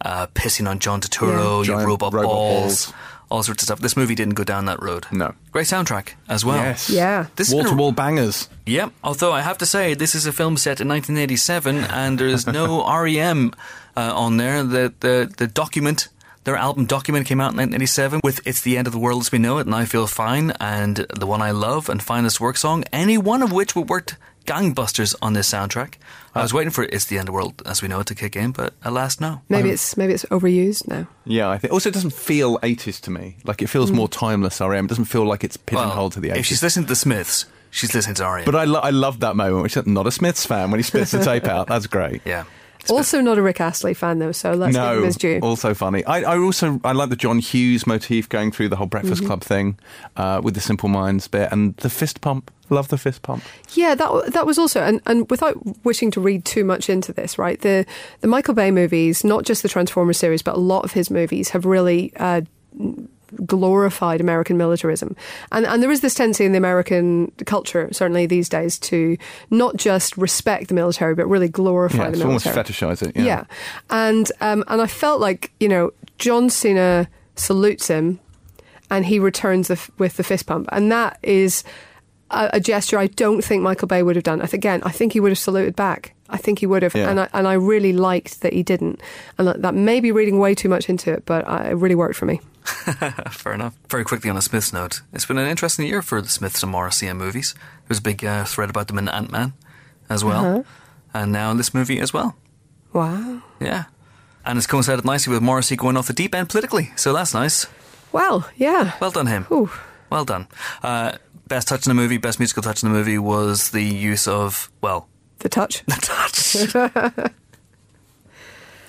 uh, pissing on John Turturro, you have
Giant
robot,
robot
balls,
balls.
all sorts of stuff. This movie didn't go down that road.
No.
great soundtrack as well.
Yes.
Yeah.
This has
wall to wall bangers.
Yep. Although I have to say, this is a film set in 1987, and there's no R.E.M. uh, on there. The, the the document, their album document, came out in 1987 with "It's the End of the World as We Know It" and "I Feel Fine" and "The One I Love" and "Finest Work Song." Any one of which would worked gangbusters on this soundtrack. I was waiting for "It's the End of the World as We Know It" to kick in, but alas, no.
Maybe um, it's maybe it's overused now.
Yeah, I think. Also, it doesn't feel 80s to me. Like it feels hmm. more timeless. RM. It doesn't feel like it's pigeonholed to the 80s.
if she's listening to the Smiths, she's listening to REM.
but I, lo- I loved that moment, which is not a Smiths fan when he spits the tape out. That's great.
yeah.
Also, not a Rick Astley fan though, so let's give
no,
him his due.
also funny. I, I also I like the John Hughes motif going through the whole Breakfast
Mm-hmm.
Club thing uh, with the Simple Minds bit and the fist pump. Love the fist pump.
Yeah, that that was also, and, and without wishing to read too much into this, right? The the Michael Bay movies, not just the Transformers series, but a lot of his movies have really uh, glorified American militarism, and and there is this tendency in the American culture, certainly these days, to not just respect the military, but really glorify
Yeah,
the
it's almost
military.
fetishize it.
Yeah.
Yeah.
And um, and I felt like, you know, John Cena salutes him and he returns the, f- with the fist pump. And that is a, a gesture I don't think Michael Bay would have done. I th- again, I think he would have saluted back. I think he would have.
Yeah.
And, I, and I really liked that he didn't. And that, that may be reading way too much into it, but uh, it really worked for me.
Fair enough. Very quickly on a Smiths note, it's been an interesting year for the Smiths and Morrissey in movies. There was a big uh, thread about them in Ant Man as well,
Uh-huh.
and now in this movie as well.
Wow.
Yeah, and it's coincided nicely with Morrissey going off the deep end politically, so that's nice.
Well, yeah.
Well done, him.
Ooh.
Well done. Uh, best touch in the movie, best musical touch in the movie was the use of well,
The touch.
the touch.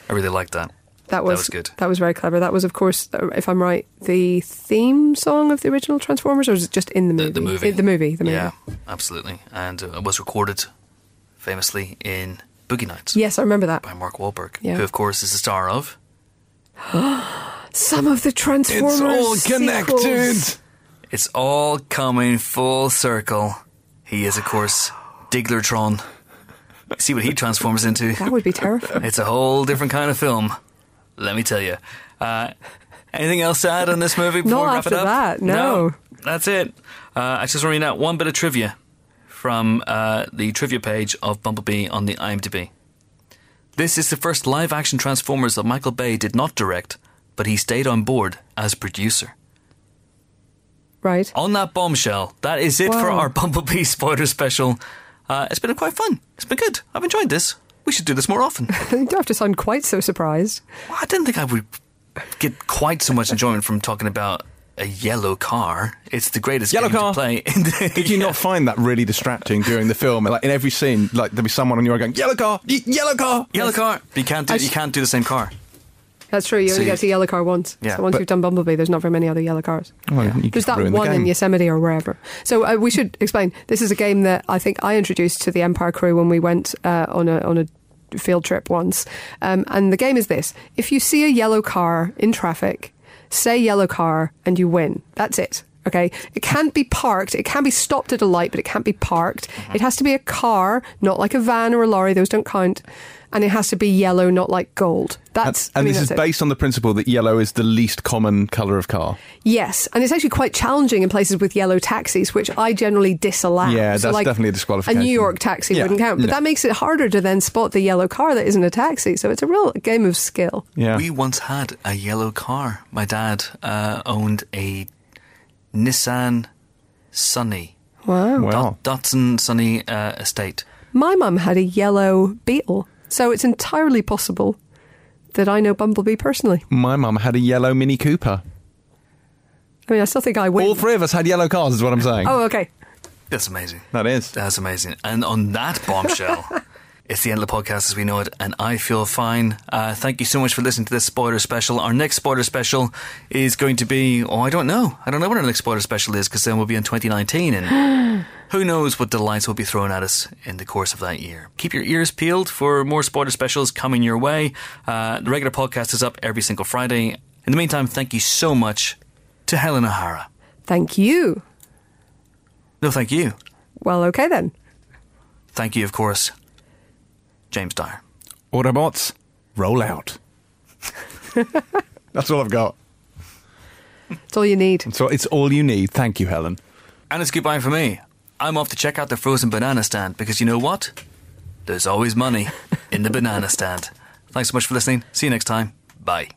I really liked that.
That was,
was good.
That was very clever. That was, of course, uh, if I'm right, the theme song of the original Transformers, or is it just in the movie?
The, the movie.
Uh, The movie. The movie.
Yeah, absolutely. And uh, it was recorded famously in Boogie Nights.
Yes, I remember that.
by Mark Wahlberg,
Yeah.
who of course is the star of.
Some of the Transformers.
It's all connected.
sequels.
It's all coming full circle. He is, of course, Diglertron. See what he transforms into.
That would be terrifying.
It's a whole different kind of film. Let me tell you. Uh, anything else to add on this movie before
Not
we wrap
after
it up?
that, no.
That's it. Uh, I just want to read out one bit of trivia from uh, the trivia page of Bumblebee on the IMDb. This is the first live action Transformers that Michael Bay did not direct, but he stayed on board as producer.
Right.
On that bombshell, that is it for our Bumblebee spoiler special. Uh, it's been quite fun. It's been good. I've enjoyed this. We should do this more often.
You don't have to sound quite so surprised.
Well, I didn't think I would get quite so much enjoyment from talking about a yellow car. It's the greatest
Yellow
game
car.
to play. In the,
Did you not find that really distracting during the film? Like in every scene, like there'd be someone on your going, "Yellow car, y- yellow car."
Yellow car. But you can't do.
I
You can't do the same car.
That's true. You only
See-
get to yellow car once.
Yeah,
so once
but-
you've done Bumblebee, there's not very many other yellow cars.
Well, you
There's that
ruin the
one in. Yosemite or wherever. So uh, we should explain. This is a game that I think I introduced to the Empire crew when we went uh, on a on a field trip once. Um, and the game is this: if you see a yellow car in traffic, say yellow car, and you win. That's it. Okay, it can't be parked. It can be stopped at a light, but it can't be parked. It has to be a car, not like a van or a lorry. Those don't count. And it has to be yellow, not like gold.
And,
That's
and
I mean,
this is
that's it.
based on the principle that yellow is the least common color of car.
Yes, and it's actually quite challenging in places with yellow taxis, which I generally disallow.
Yeah,
So,
that's
like,
definitely a disqualification.
A New York taxi
Yeah,
wouldn't count, but
no.
that makes it harder to then spot the yellow car that isn't a taxi. So it's a real game of skill.
Yeah,
We once had a yellow car. My dad uh, owned a Nissan Sunny.
Wow.
well,
Dot- Datsun Sunny uh, estate.
My mum had a yellow Beetle, so it's entirely possible that I know Bumblebee personally.
my mum had a yellow Mini Cooper.
I mean, I still think I win.
All three of us had yellow cars, is what I'm saying.
Oh, okay.
That's amazing.
That is.
That's amazing. And on that bombshell, it's the end of the podcast as we know it, and I feel fine. Uh, thank you so much for listening to this spoiler special. Our next spoiler special is going to be, oh, I don't know. I don't know what our next spoiler special is because then we'll be in 2019, and who knows what delights will be thrown at us in the course of that year. Keep your ears peeled for more spoiler specials coming your way. Uh, the regular podcast is up every single Friday. In the meantime, thank you so much to Helen O'Hara.
Thank you.
No, thank you.
Well, okay then.
Thank you, of course, James Dyer.
Autobots, roll out. That's all I've got.
That's all you need.
So it's all you need. Thank you, Helen.
And it's goodbye for me. I'm off to check out the frozen banana stand because you know what? There's always money in the banana stand. Thanks so much for listening. See you next time. Bye.